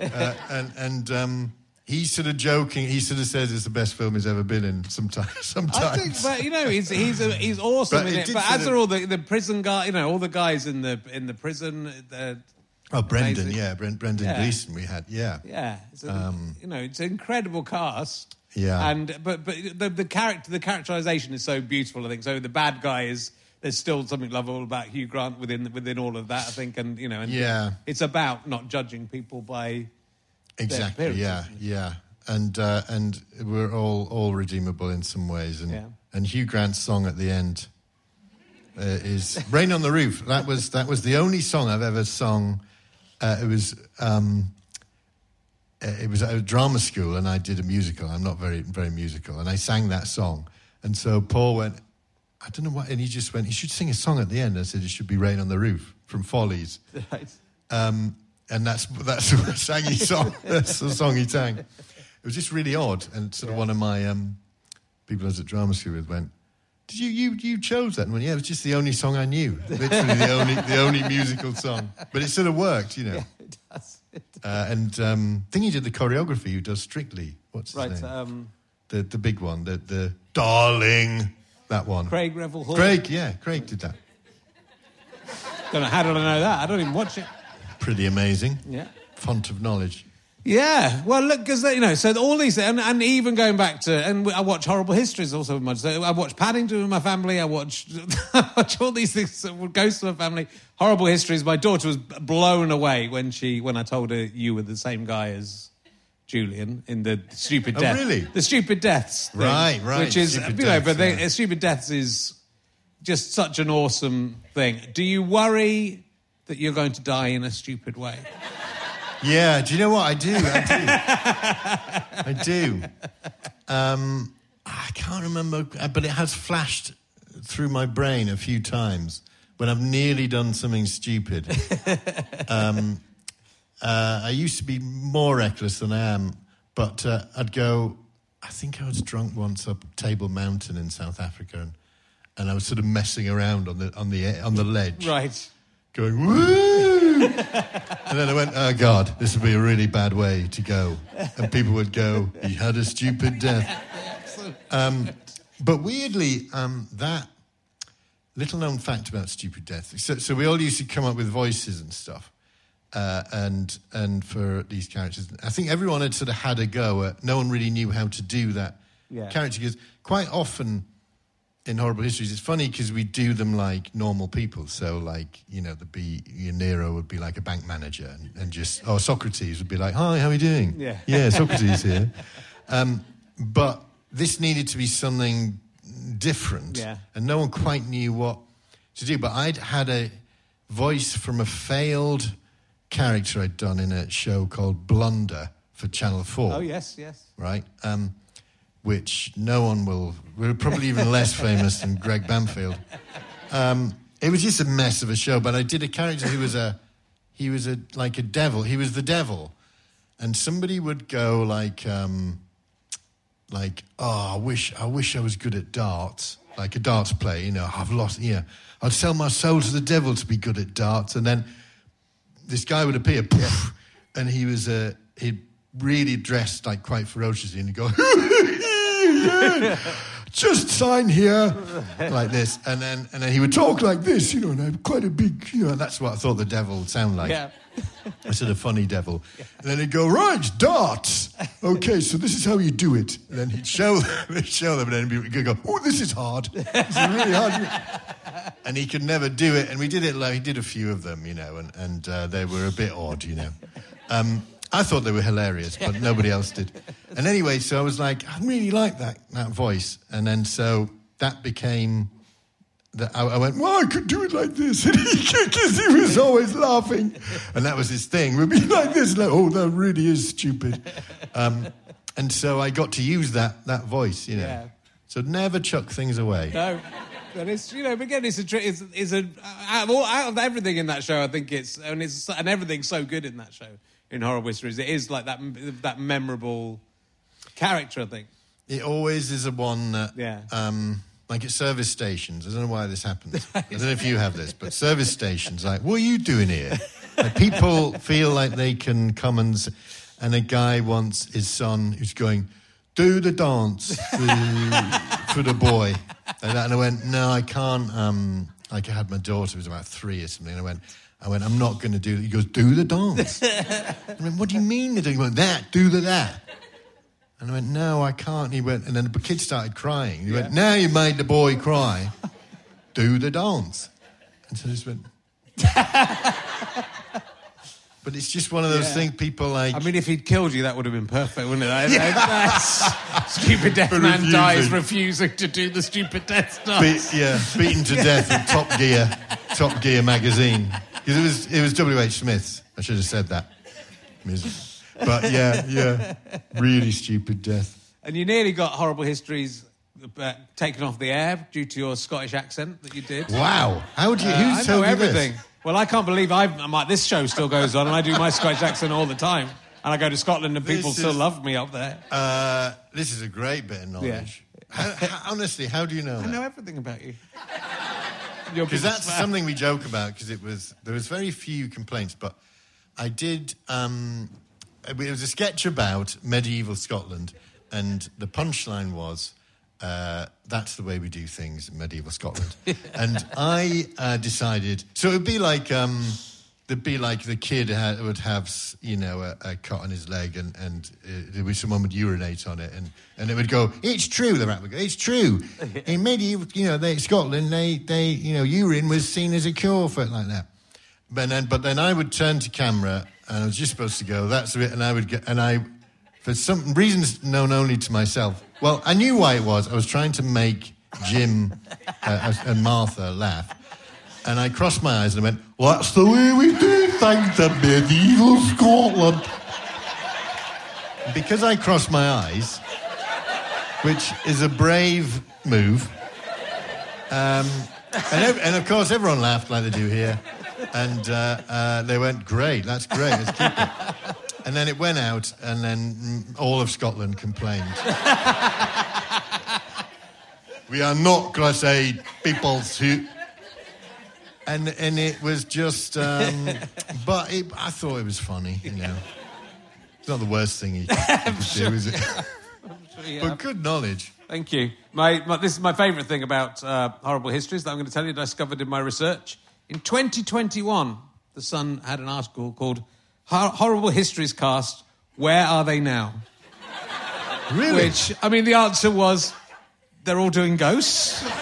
uh, and and. Um, He's sort of joking. He sort of says it's the best film he's ever been in. Sometimes, <laughs> sometimes. I think, but you know, he's he's a, he's awesome But in it it. But as are all the the prison guy, you know, all the guys in the in the prison. Uh, Oh, Brendan, Amazing. yeah, Bren- Brendan Yeah. Gleeson. We had, yeah, yeah, a, Um, you know, it's an incredible cast. Yeah. and but but the the character the characterization is so beautiful. I think so. The bad guy is. There's still something lovable about Hugh Grant within within all of that. I think, and you know, and Yeah. it's about not judging people by exactly, yeah, yeah, and uh, and we're all all redeemable in some ways, and Yeah. and Hugh Grant's song at the end uh, is "Rain on the Roof." That was that was the only song I've ever sung. Uh, it was. Um, it was at a drama school, and I did a musical. I'm not very very musical, and I sang that song. And so Paul went, I don't know what, and he just went, he should sing a song at the end. I said it should be "Rain on the Roof" from Follies. <laughs> Um, and that's that's <laughs> what sang he song. <laughs> That's the song he sang. It was just really odd, and sort of one of my um, people I was at drama school with went, "Did you you you chose that?" And went, "Yeah, it was just the only song I knew. Literally the only the only musical song, but it sort of worked, you know." it does. <laughs> Uh, and um, I think he did the choreography. Who does Strictly? What's his Right, name? um, the the big one, the the darling, that one. Craig Revel Hall. Craig, yeah, Craig did that. Don't know how did I know that? I don't even watch it. Pretty amazing. Yeah. Font of knowledge. Yeah, well, look, because you know, so all these, and, and even going back to, and I watch Horrible Histories also with my. So I watch Paddington with my family. I watch, <laughs> I watch all these things. that Ghosts of my family. Horrible Histories. My daughter was blown away when she when I told her you were the same guy as Julian in the Stupid oh, death. Oh, really? The Stupid Deaths. thing, Right, right, Which is, Stupid you know, Deaths, but they, yeah. Stupid Deaths is just such an awesome thing. Do you worry that you're going to die in a stupid way? Yeah, do you know what I do? I do. <laughs> I do. Um, I can't remember, uh, but it has flashed through my brain a few times when I've nearly done something stupid. <laughs> um, uh, I used to be more reckless than I am, but uh, I'd go. I think I was drunk once up Table Mountain in South Africa, and, and I was sort of messing around on the on the on the ledge Right. going woo, and then I went, oh God, this would be a really bad way to go, and people would go, he had a stupid death. Um, but weirdly, um, that little known fact about stupid death. So, so we all used to come up with voices and stuff, uh, and and for these characters, I think everyone had sort of had a go at. No one really knew how to do that Yeah. character because quite often in horrible histories, it's funny because we do them like normal people. So, like you know, the be your Nero would be like a bank manager, and, and just oh Socrates would be like, "Hi, how are you doing?" Yeah. yeah, <laughs> Socrates here. Um, but this needed to be something different, Yeah. and no one quite knew what to do. But I'd had a voice from a failed character I'd done in a show called Blunder for Channel Four. Oh yes, yes. right? Um, which no one will. We're probably even less famous than Greg Bamfield. Um, it was just a mess of a show. But I did a character who was a, he was a like a devil. He was the devil, and somebody would go like, um, like, oh, I wish, I wish I was good at darts, like a darts player. You know, I've lost. Yeah, I'd sell my soul to the devil to be good at darts, and then this guy would appear, poof, and he was uh, he really dressed like quite ferociously, and he'd go, <laughs> "Just sign here," like this, and then and then he would talk like this, you know, and I'm quite a big, you know, that's what I thought the devil would sound like. Yeah. I said a funny devil. And then he'd go, right, darts. Okay, so this is how you do it. And then he'd show them, <laughs> show them, and then he'd go, oh, this is hard. This is really hard. And he could never do it. And we did it, like, he did a few of them, you know, and, and uh, they were a bit odd, you know. Um, I thought they were hilarious, but <laughs> nobody else did. And anyway, so I was like, I really like that, that voice. And then so that became that I, I went, well, I could do it like this. <laughs> And he, because he was always laughing. And that was his thing. We'd be like this, like, oh, that really is stupid. Um, and so I got to use that, that voice, you know. Yeah. So never chuck things away. No. And it's you know but again it's a it's, it's a out of, all, out of everything in that show I think it's and it's and everything's so good in that show in horrible histories it is like that that memorable character I think It always is a one that, Yeah. um, like at service stations. I don't know why this happens. I don't know if you have this, but service stations, like, what are you doing here? Like, people feel like they can come and, s- and a guy wants his son who's going, do the dance for, for the boy. And, and I went, no, I can't. Um, like I had my daughter who was about three or something. And I went, I went, I'm not going to do it. He goes, do the dance. <laughs> I went, what do you mean? He went, that, do the that. And I went, no, I can't. He went, and then the kid started crying. He went, now you made the boy cry. Do the dance. And so I just went. <laughs> but it's just one of those Yeah. things people like. I mean if he'd killed you that would have been perfect wouldn't it That- that's <laughs> stupid death man refusing. dies refusing to do the stupid death stuff Be- yeah, beaten to <laughs> death in Top Gear, Top Gear magazine. Because it was it was W. H. Smith's. I should have said that. But yeah, yeah, really stupid death. and you nearly got horrible histories uh, taken off the air due to your Scottish accent that you did Wow, how do you? Uh, Who's I know told you this? Well, I can't believe I've, I'm like, this show still goes on and I do my Scottish accent all the time. And I go to Scotland and people This still is- love me up there. Uh, this is a great bit of knowledge. How, how, honestly, how do you know I that? know everything about you. <laughs> Your Because biggest that's fan. something we joke about. Because it was there was very few complaints, but I did. Um, it was a sketch about medieval Scotland, and the punchline was. Uh, that's the way we do things in medieval Scotland. <laughs> and I uh, decided, so it would be like, um, there'd be like the kid had, would have, you know, a, a cut on his leg, and and uh, someone would urinate on it, and, and it would go, "It's true." The rat would go, "It's true." <laughs> In medieval, you know, they, Scotland, they they you know, urine was seen as a cure for it like that. But then, but then I would turn to camera, and I was just supposed to go. That's it, and I would get, and I, for some reasons known only to myself. Well, I knew why it was. I was trying to make Jim uh, and Martha laugh. And I crossed my eyes and I went, well, that's the way we do things in medieval Scotland. Because I crossed my eyes, which is a brave move, um, and, and of course everyone laughed like they do here, and uh, uh, they went, great, that's great, let's keep it. And then it went out, and then all of Scotland complained. <laughs> we are not A peoples who and and it was just, um, but it, I thought it was funny. You know, it's not the worst thing he <laughs> could do, is it? <laughs> Yeah. but good knowledge. Thank you. My, my, this is my favourite thing about uh, horrible histories that I'm going to tell you that I discovered in my research. In 2021, The Sun had an article called Horrible Histories Cast, Where Are They Now? Really? Which, I mean, the answer was they're all doing ghosts. <laughs>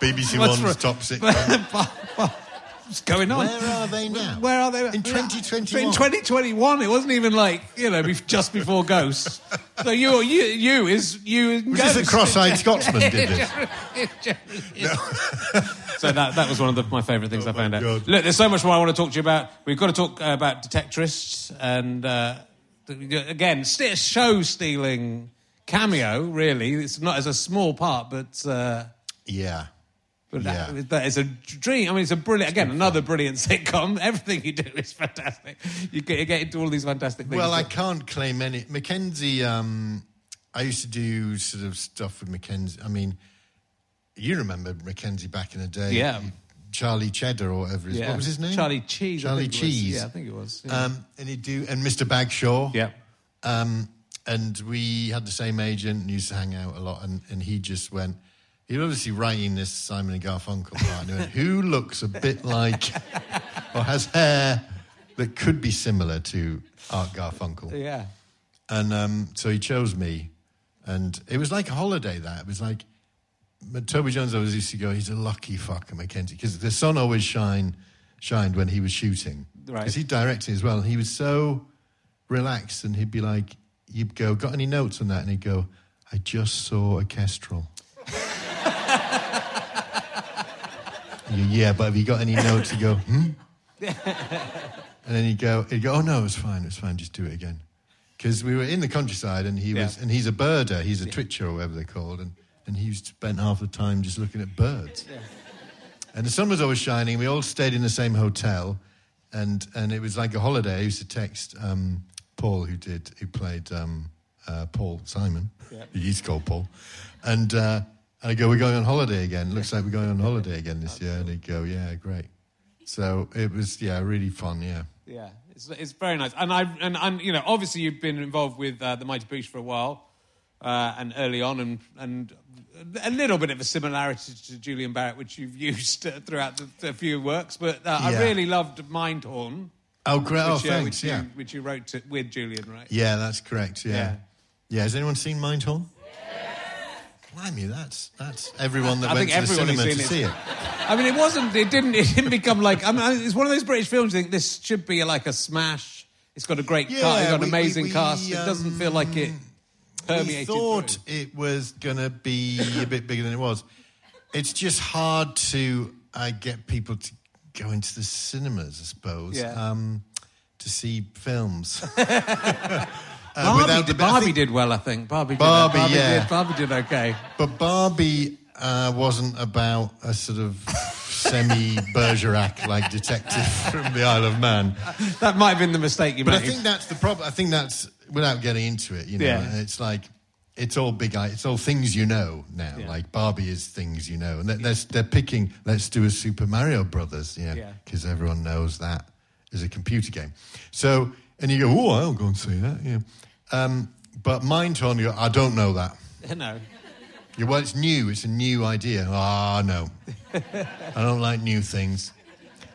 BBC One's top six. <laughs> What's going on? Where are they now? Where are they? In 2021? In 2021, it wasn't even like, you know, just before Ghosts. <laughs> So you, you, you is you. Was this a cross-eyed Scotsman did this? <laughs> <laughs> so that, that was one of the, my favourite things Oh I found my out. God. Look, there's so much more I want to talk to you about. We've got to talk uh, about detectorists and, uh, again, st- show stealing cameo, really. It's not as a small part, but. Uh, Yeah. But Yeah. that, that is a dream. I mean, it's a brilliant, again, another brilliant sitcom. <laughs> Everything you do is fantastic. You get, you get into all these fantastic things. Well, I can't claim any. Mackenzie, um, I used to do sort of stuff with Mackenzie. I mean, you remember Mackenzie back in the day. Yeah. Charlie Cheddar or whatever his Yeah. What was his name? Charlie Cheese, Charlie. Cheese. Yeah, I think it was, yeah. Um, and he'd do, and Mr. Bagshaw. Yeah. Um, and we had the same agent and used to hang out a lot. And, and he just went, he was obviously writing this Simon and Garfunkel part. And who looks a bit like, <laughs> or has hair that could be similar to Art Garfunkel? Yeah. And um, so he chose me. And it was like a holiday that. It was like, Toby Jones always used to go, he's a lucky fucker, Mackenzie. Because the sun always shine, shined when he was shooting. Right. Because he directed as well. And he was so relaxed. And he'd be like, you'd go, got any notes on that? And he'd go, I just saw a kestrel. You, yeah, but have you got any notes? You go, hmm? <laughs> And then he'd go, he'd go, oh no, it's fine, it's fine, just do it again. Because we were in the countryside and he was, and he's a birder, he's a twitcher or whatever they're called, and, and he spent half the time just looking at birds. And the sun was always shining, we all stayed in the same hotel, and, and it was like a holiday. I used to text um, Paul, who did, who played um, uh, Paul Simon, he's called Paul, and, uh, and I go, we're going on holiday again. Looks like we're going on holiday again this year. And he'd go, yeah, great. So it was, yeah, really fun, yeah. Yeah, it's, it's very nice. And I and, and you know, obviously you've been involved with uh, the Mighty Boosh for a while, uh, and early on, and and a little bit of a similarity to Julian Barratt, which you've used uh, throughout the, the few works. But uh, I really loved Mindhorn. Oh, great. Oh, which, uh, thanks, which yeah. You, which you wrote to, with Julian, right? Yeah, that's correct. Yeah. Yeah. Yeah. Has anyone seen Mindhorn? Blimey, that's that's everyone that I went to the cinema to seen see it. it. I mean, it wasn't. It didn't. It didn't become like. I mean, it's one of those British films. You think this should be like a smash. It's got a great Yeah, cast. It's got an we- amazing we- we, cast. it doesn't feel like it Permeated We thought through. it was going to be a bit bigger than it was. It's just hard to uh, get people to go into the cinemas, I suppose, Yeah. um, to see films. <laughs> Uh, Barbie, without the- did, Barbie think- did well, I think. Barbie did. Barbie, Barbie yeah. Did, Barbie did okay. But Barbie uh, wasn't about a sort of semi Bergerac like detective <laughs> from the Isle of Man. That might have been the mistake you But I think that's the problem. I think that's without getting into it. You know, Yeah. it's like it's all big. It's all things you know now. Yeah. Like Barbie is things you know, and they're, they're, they're picking. Let's do a Super Mario Brothers. You know, Yeah. because everyone knows that is a computer game. So, and you go, oh, I'll go and see that. Yeah. Um, but you go, I don't know that. <laughs> no. Yeah, well, it's new. It's a new idea. Ah, no. I don't like new things.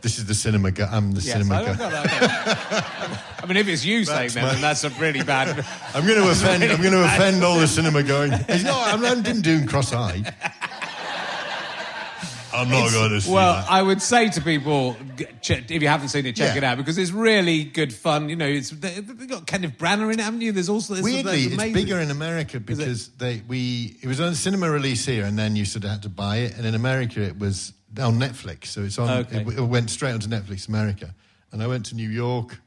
This is the cinema guy. I'm the Yes, cinema I, guy. got I. <laughs> I mean, if it's you saying that, my- then that's a really bad. I'm going to offend. I'm going to offend all the cinema going. No, I'm not I'm doing cross-eyed. I'm not going to see Well, that. I would say to people, check, if you haven't seen it, check Yeah. it out because it's really good fun. You know, it's they, they've got Kenneth Branagh in it, haven't you? There's also there's Weirdly, there's it's amazing- bigger in America because they we it was on a cinema release here, and then you sort of had to buy it. And in America, it was on Netflix, so it's on. Okay. It, it went straight onto Netflix America. And I went to New York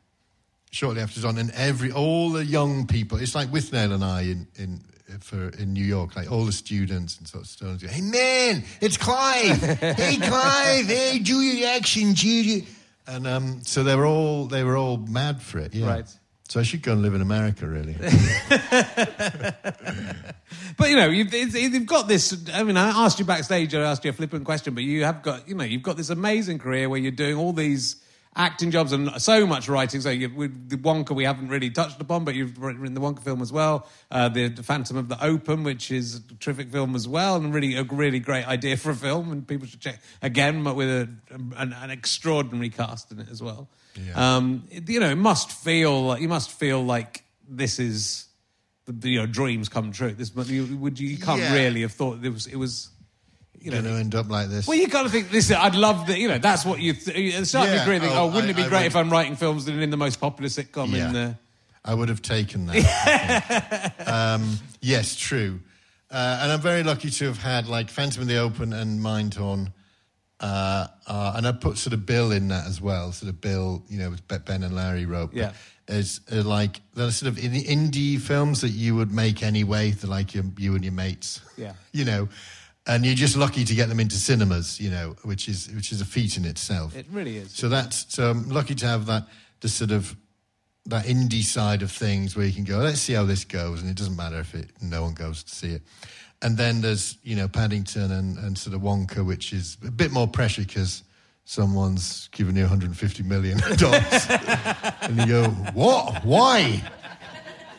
shortly after it was on, and every all the young people. It's like with Nail and I in in for in New York, like all the students and sort of students go, "Hey man, it's Clive! <laughs> hey Clive! Hey, do your action, Judy!" And um, so they were all they were all mad for it. Yeah. Right. So I should go and live in America, really. <laughs> But you know, you've, you've, got this. I mean, I asked you backstage. I asked you a flippant question, but you have got, you know, you've got this amazing career where you're doing all these acting jobs and so much writing. So you, with the Wonka, we haven't really touched upon, but you've written the Wonka film as well. Uh, the, Phantom of the Open, which is a terrific film as well, and really a really great idea for a film, and people should check again, but with a, an, an extraordinary cast in it as well. Um, it- you know, it must feel like you must feel like this is the, you know dreams come true. This you, would you, you can't Yeah. really have thought it was it was. You know, going to end up like this. well, you kind of think this. I'd love that. You know, that's what you. Th- at the start Yeah, career, think, oh, oh, wouldn't I- it be I great would- if I'm writing films that are in the most popular sitcom yeah. in the. I would have taken that. <laughs> Um, yes, true. Uh, and I'm very lucky to have had like Phantom of the Open and Mindhorn. Uh, uh, and I put sort of Bill in that as well. Sort of Bill, you know, with Ben and Larry wrote. Yeah. As uh, like they're sort of in indie films that you would make anyway, like your, you and your mates. Yeah. <laughs> you know, and you're just lucky to get them into cinemas. You know, which is which is a feat in itself. It really is. So that's so I'm lucky to have that the sort of that indie side of things where you can go, let's see how this goes, and it doesn't matter if it no one goes to see it. And then there's you know Paddington and, and sort of Wonka, which is a bit more pressure because someone's given you 150 million <laughs> dollars, and you go, what? Why?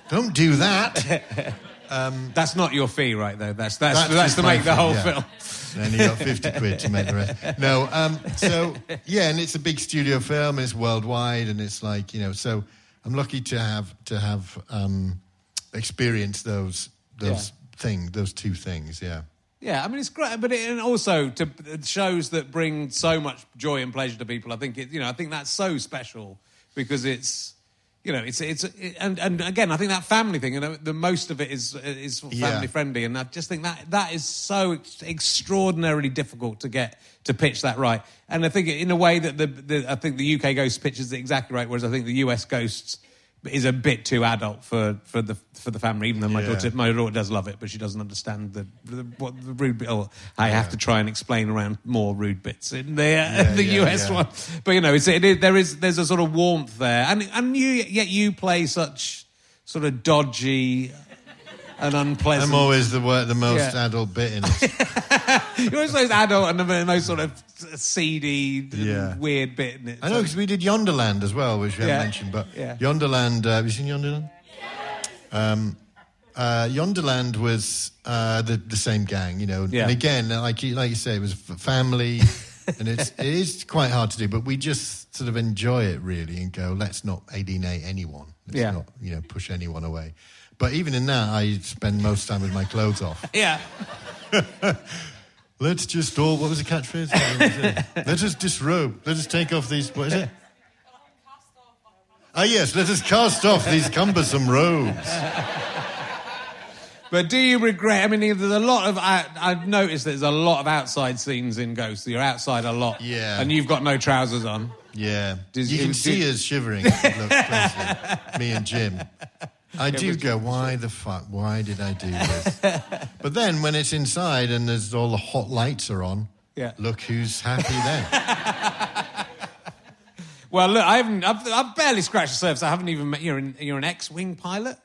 Don't do that. That's not your fee, right? Though that's that's that's, just to make the whole yeah. film. And you got 50 quid to make the rest. <laughs> No, um, so, yeah, and it's a big studio film, it's worldwide, and it's like, you know, so I'm lucky to have, to have um, experienced those, those things, those two things, yeah. Yeah, I mean it's great, but it, and also to shows that bring so much joy and pleasure to people. I think it, you know, I think that's so special because it's, you know, it's it's it, and and again, I think that family thing, and the, the most of it is is family Yeah. friendly, and I just think that that is so ex- extraordinarily difficult to get to pitch that right. And I think in a way that the, the I think the UK Ghost pitches it exactly right, whereas I think the US Ghosts is a bit too adult for, for the for the family. Even though my Yeah. daughter my daughter does love it, but she doesn't understand the, the what the rude bit. Oh, I have to try and explain around more rude bits in the uh, <laughs> the yeah, US yeah. one. But you know, it's it is, there is there's a sort of warmth there, and and you yet you play such sort of dodgy and unpleasant. I'm always the, the most Yeah. adult bit in it. <laughs> <laughs> You're always the most adult and the most sort of seedy, Yeah. weird bit in it. I know, because we did Yonderland as well, which we Yeah. haven't mentioned, but Yeah. Yonderland, uh, have you seen Yonderland? Um, uh, Yonderland was uh, the the same gang, you know. Yeah. And again, like you, like you say, it was family, <laughs> and it's it is quite hard to do, but we just sort of enjoy it really and go, let's not alienate anyone. Let's Yeah. not you know push anyone away. But even in that, I spend most time with my clothes off. <laughs> yeah. Let's just all what was the catchphrase? <laughs> Let us disrobe. Let us take off these. What is it? Ah, yes. Let us cast off these cumbersome robes. But do you regret? I mean, there's a lot of. I, I've noticed there's a lot of outside scenes in Ghosts. You're outside a lot, Yeah. and you've got no trousers on. Yeah, Does- you can see did- us shivering. look. <laughs> Me and Jim. I do go, why the fuck? Why did I do this? <laughs> but then when it's inside and there's all the hot lights are on, Yeah. look who's happy then. <laughs> Well, look, I haven't. I've, I've barely scratched the surface. I haven't even met. You're an, you're an X-wing pilot.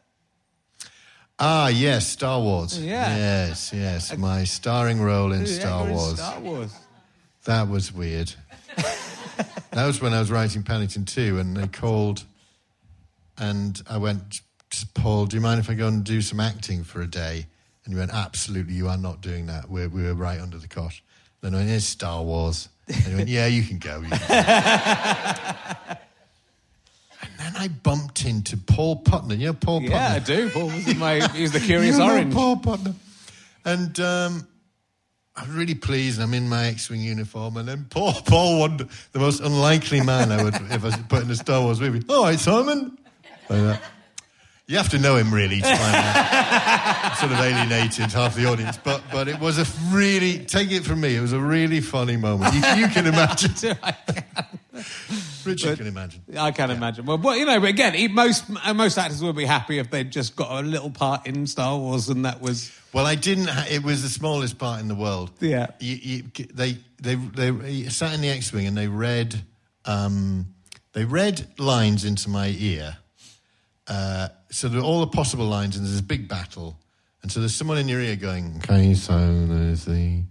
ah, yes, Star Wars. Yeah. Yes, yes, my starring role in Star Wars. Star Wars. That was weird. <laughs> that was when I was writing Paddington 2, and they called, and I went, Paul, do you mind if I go and do some acting for a day? And he went, absolutely, you are not doing that. We're, we were right under the cosh. Then I went, it's Star Wars. And he went, yeah, you can go. You can go." <laughs> and then I bumped into Paul Putner. You know Paul Putner? Yeah, I do. Paul was my, he was the <laughs> Curious You Orange. Paul Putner. And um, I was really pleased. I'm in my X-wing uniform, and then Paul, <laughs> Paul wandered, the most unlikely man I would ever put in a Star Wars movie. All right, Simon. Like that. You have to know him really to find out. <laughs> sort of alienated half the audience, but but it was a really take it from me. It was a really funny moment. You, you can imagine. <laughs> I Richard can imagine. I can imagine. Well, but, you know, but again, he- most most actors would be happy if they'd just got a little part in Star Wars, and that was Well, I didn't. Ha- it was the smallest part in the world. Yeah. You, you, they they they sat in the X-wing and they read um, they read lines into my ear. Uh, so there are all the possible lines, and there's a big battle, and so there's someone in your ear going, "Okay, so there's the."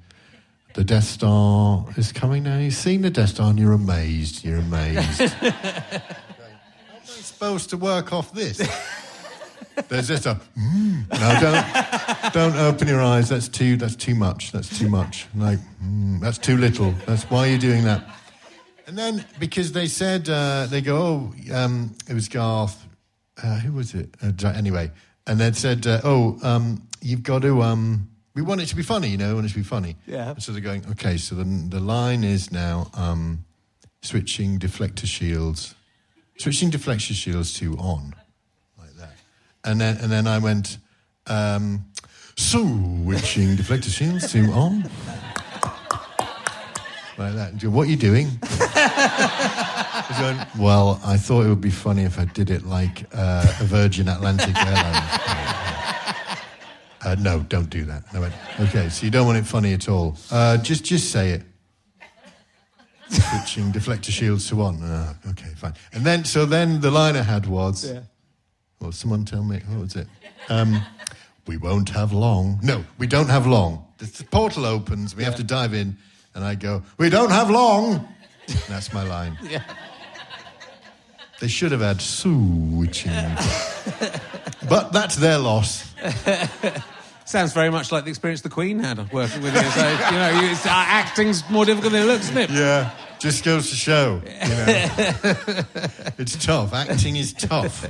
The Death Star is coming now. You've seen the Death Star and you're amazed. You're amazed. How am I supposed to work off this? There's just a mm. no, don't don't open your eyes. That's too that's too much. That's too much. Like mm, that's too little. That's why you're doing that. And then because they said uh, they go, oh, um, it was Garth. Uh, who was it? Uh, anyway, and they said, uh, oh, um, you've got to. Um, we want it to be funny, you know. We want it to be funny. Yeah. So they're going. Okay, so the the line is now um, switching deflector shields, switching deflector shields to on like that. And then and then I went, um, switching deflector shields to on. <laughs> Like that. What are you doing? <laughs> He's going, well, I thought it would be funny if I did it like uh, a Virgin Atlantic Airlines. Uh, no, don't do that. And I okay, so you don't want it funny at all. Uh, just, just say it. Switching deflector shields to one. Uh, okay, fine. And then, so then the line I had was, yeah. well, someone tell me, what was it? Um, we won't have long. No, we don't have long. The the portal opens, we have to dive in, and I go, we don't have long. And that's my line. <laughs> Yeah. They should have had switching. but that's their loss. Sounds very much like the experience the Queen had working with you. So, you know, you, it's, uh, acting's more difficult than it looks, isn't it? Yeah, just goes to show. You know. <laughs> it's tough. Acting is tough.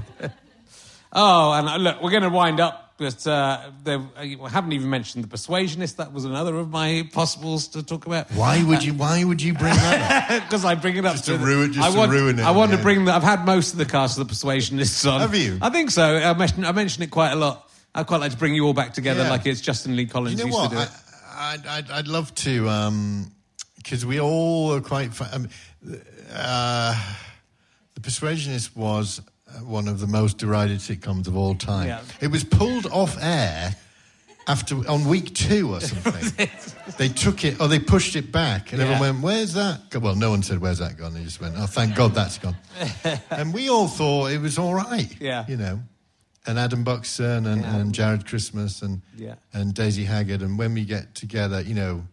Oh, and uh, look, we're going to wind up, but uh, there, uh, haven't even mentioned the Persuasionist. That was another of my possibles to talk about. Why would you? Why would you bring that up? <laughs> Because I bring it up Just to the- ruin- just I to ruin it I want to bring. The, I've had most of the cast of the Persuasionists on. Have you? I think so. I mentioned, I mentioned it quite a lot. I'd quite like to bring you all back together, Yeah. like it's Justin Lee Collins you know used what? to do it. I, I'd, I'd, I'd love to, because we all are quite. Um, uh, the Persuasionist was one of the most derided sitcoms of all time. Yeah. It was pulled off air after on week two or something. <laughs> they took it, or they pushed it back, and Yeah. everyone went, "Where's that?" Well, no one said, "Where's that gone?" They just went, "Oh, thank God that's gone." <laughs> and we all thought it was all right. Yeah. you know. And Adam Buxton and, and Jarred Christmas and Yeah. and Daisy Haggard. And when we get together, you know,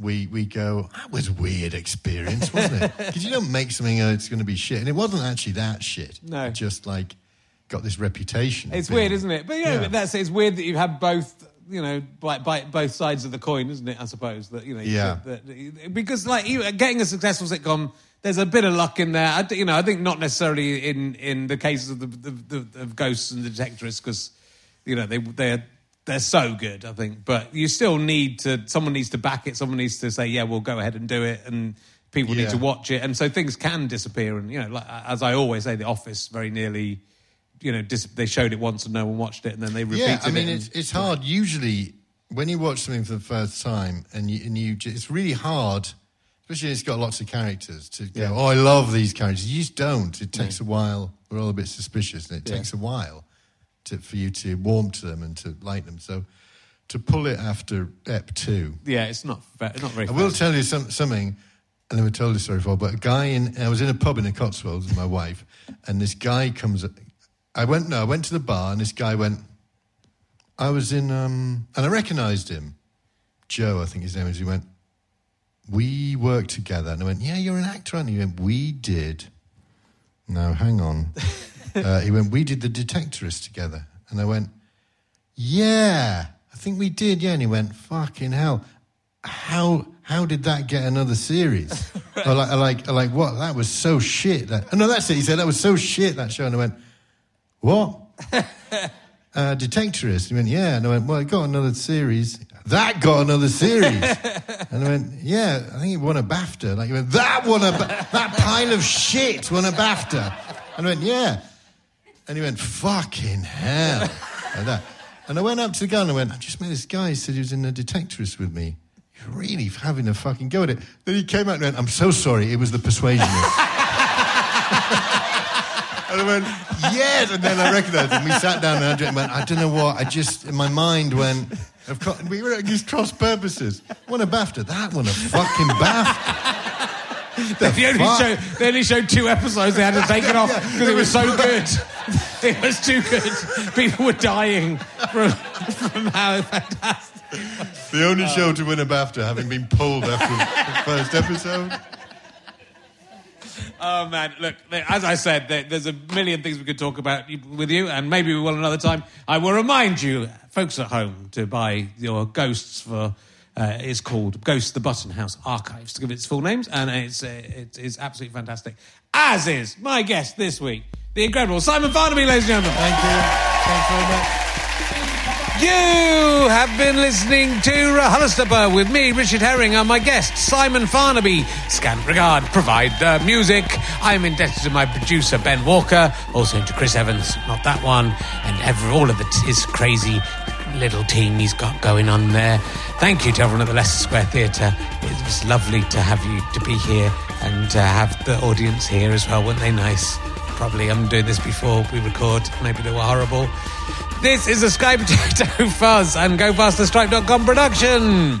we we go, that was a weird experience, wasn't it? <laughs> Because you don't make something uh, it's going to be shit. And it wasn't actually that shit. No. It just like got this reputation. It's weird, isn't it? But you know, Yeah. but that's it's weird that you have both. You know, by, by both sides of the coin, isn't it? I suppose that you know, Yeah. get that- because like you getting a successful sitcom, there's a bit of luck in there. I, you know, I think not necessarily in in the cases of the, the, the of ghosts and the detectorists because you know they they're they're so good. I think, but you still need to. Someone needs to back it. Someone needs to say, "Yeah, we'll go ahead and do it," and people need to watch it. And so things can disappear. And you know, like, as I always say, The Office very nearly you know, dis- they showed it once and no one watched it, and then they repeated it. Yeah, I mean, it. and- it's, it's hard. Usually, when you watch something for the first time, and you, and you, it's really hard, especially it's got lots of characters, to go, Yeah. oh, I love these characters. You just don't. It takes a while. We're all a bit suspicious, and it Yeah. takes a while to, for you to warm to them and to like them. So, to pull it after Ep 2, yeah, it's not not very. I will tell you some, something. I never told this story before, but a guy in I was in a pub in the Cotswolds with my wife, and this guy comes. I went no, I went to the bar, and this guy went. I was in, um, and I recognised him, Joe, I think his name is. He went. We worked together, and I went, "Yeah, you're an actor, aren't you?" He went, "We did." No, hang on. <laughs> <laughs> uh, he went, "We did the Detectorist together," and I went, "Yeah, I think we did." Yeah, and he went, "Fucking hell." how how did that get another series? <laughs> or like, like, like, what? That was so shit. That, oh, no, that's it. He said that was so shit that show, and I went, what? <laughs> uh, Detectorist. He went, yeah, and I went, well, it got another series. That got another series, and I went, yeah, I think it won a BAFTA. Like, he went, that won a ba- that pile of shit won a BAFTA, and I went, yeah, and he went, fucking hell, <laughs> like that. Uh, and I went up to the guy and I went, I just met this guy. He said he was in a detectorist with me. He's really having a fucking go at it. Then he came out and went, I'm so sorry, it was the persuasionist. <laughs> and I went, yes. And then I recognised him. We sat down and Andrew went, I don't know what, I just, in my mind went, of course, we were at these cross purposes. Won a BAFTA, that won a fucking BAFTA. The <laughs> They only, showed, they only showed two episodes. They had to take it off because it it was so good. <laughs> It was too good. People were dying from, from how fantastic. The only show to win a BAFTA having been pulled after the first episode. Oh man, look! As I said, there's a million things we could talk about with you, and maybe we will another time. I will remind you, folks at home, to buy your Ghosts for. Uh, it's called Ghosts: The Button House Archives to give it its full names, and it's uh, it is absolutely fantastic. As is my guest this week, the incredible Simon Farnaby, ladies and gentlemen. Thank you. Thanks very much. You have been listening to RHLSTP with me, Richard Herring, and my guest, Simon Farnaby. Scant regard, provide the music. I'm indebted to my producer, Ben Walker, also to Chris Evans, not that one, and every, all of the, his crazy little team he's got going on there. Thank you to everyone at the Leicester Square Theatre. It was lovely to have you to be here and to have the audience here as well. Weren't they nice? Probably I'm doing this before we record. Maybe they were horrible. This is a Sky Potato <laughs> Fuzz and GoFasterStripe.com production.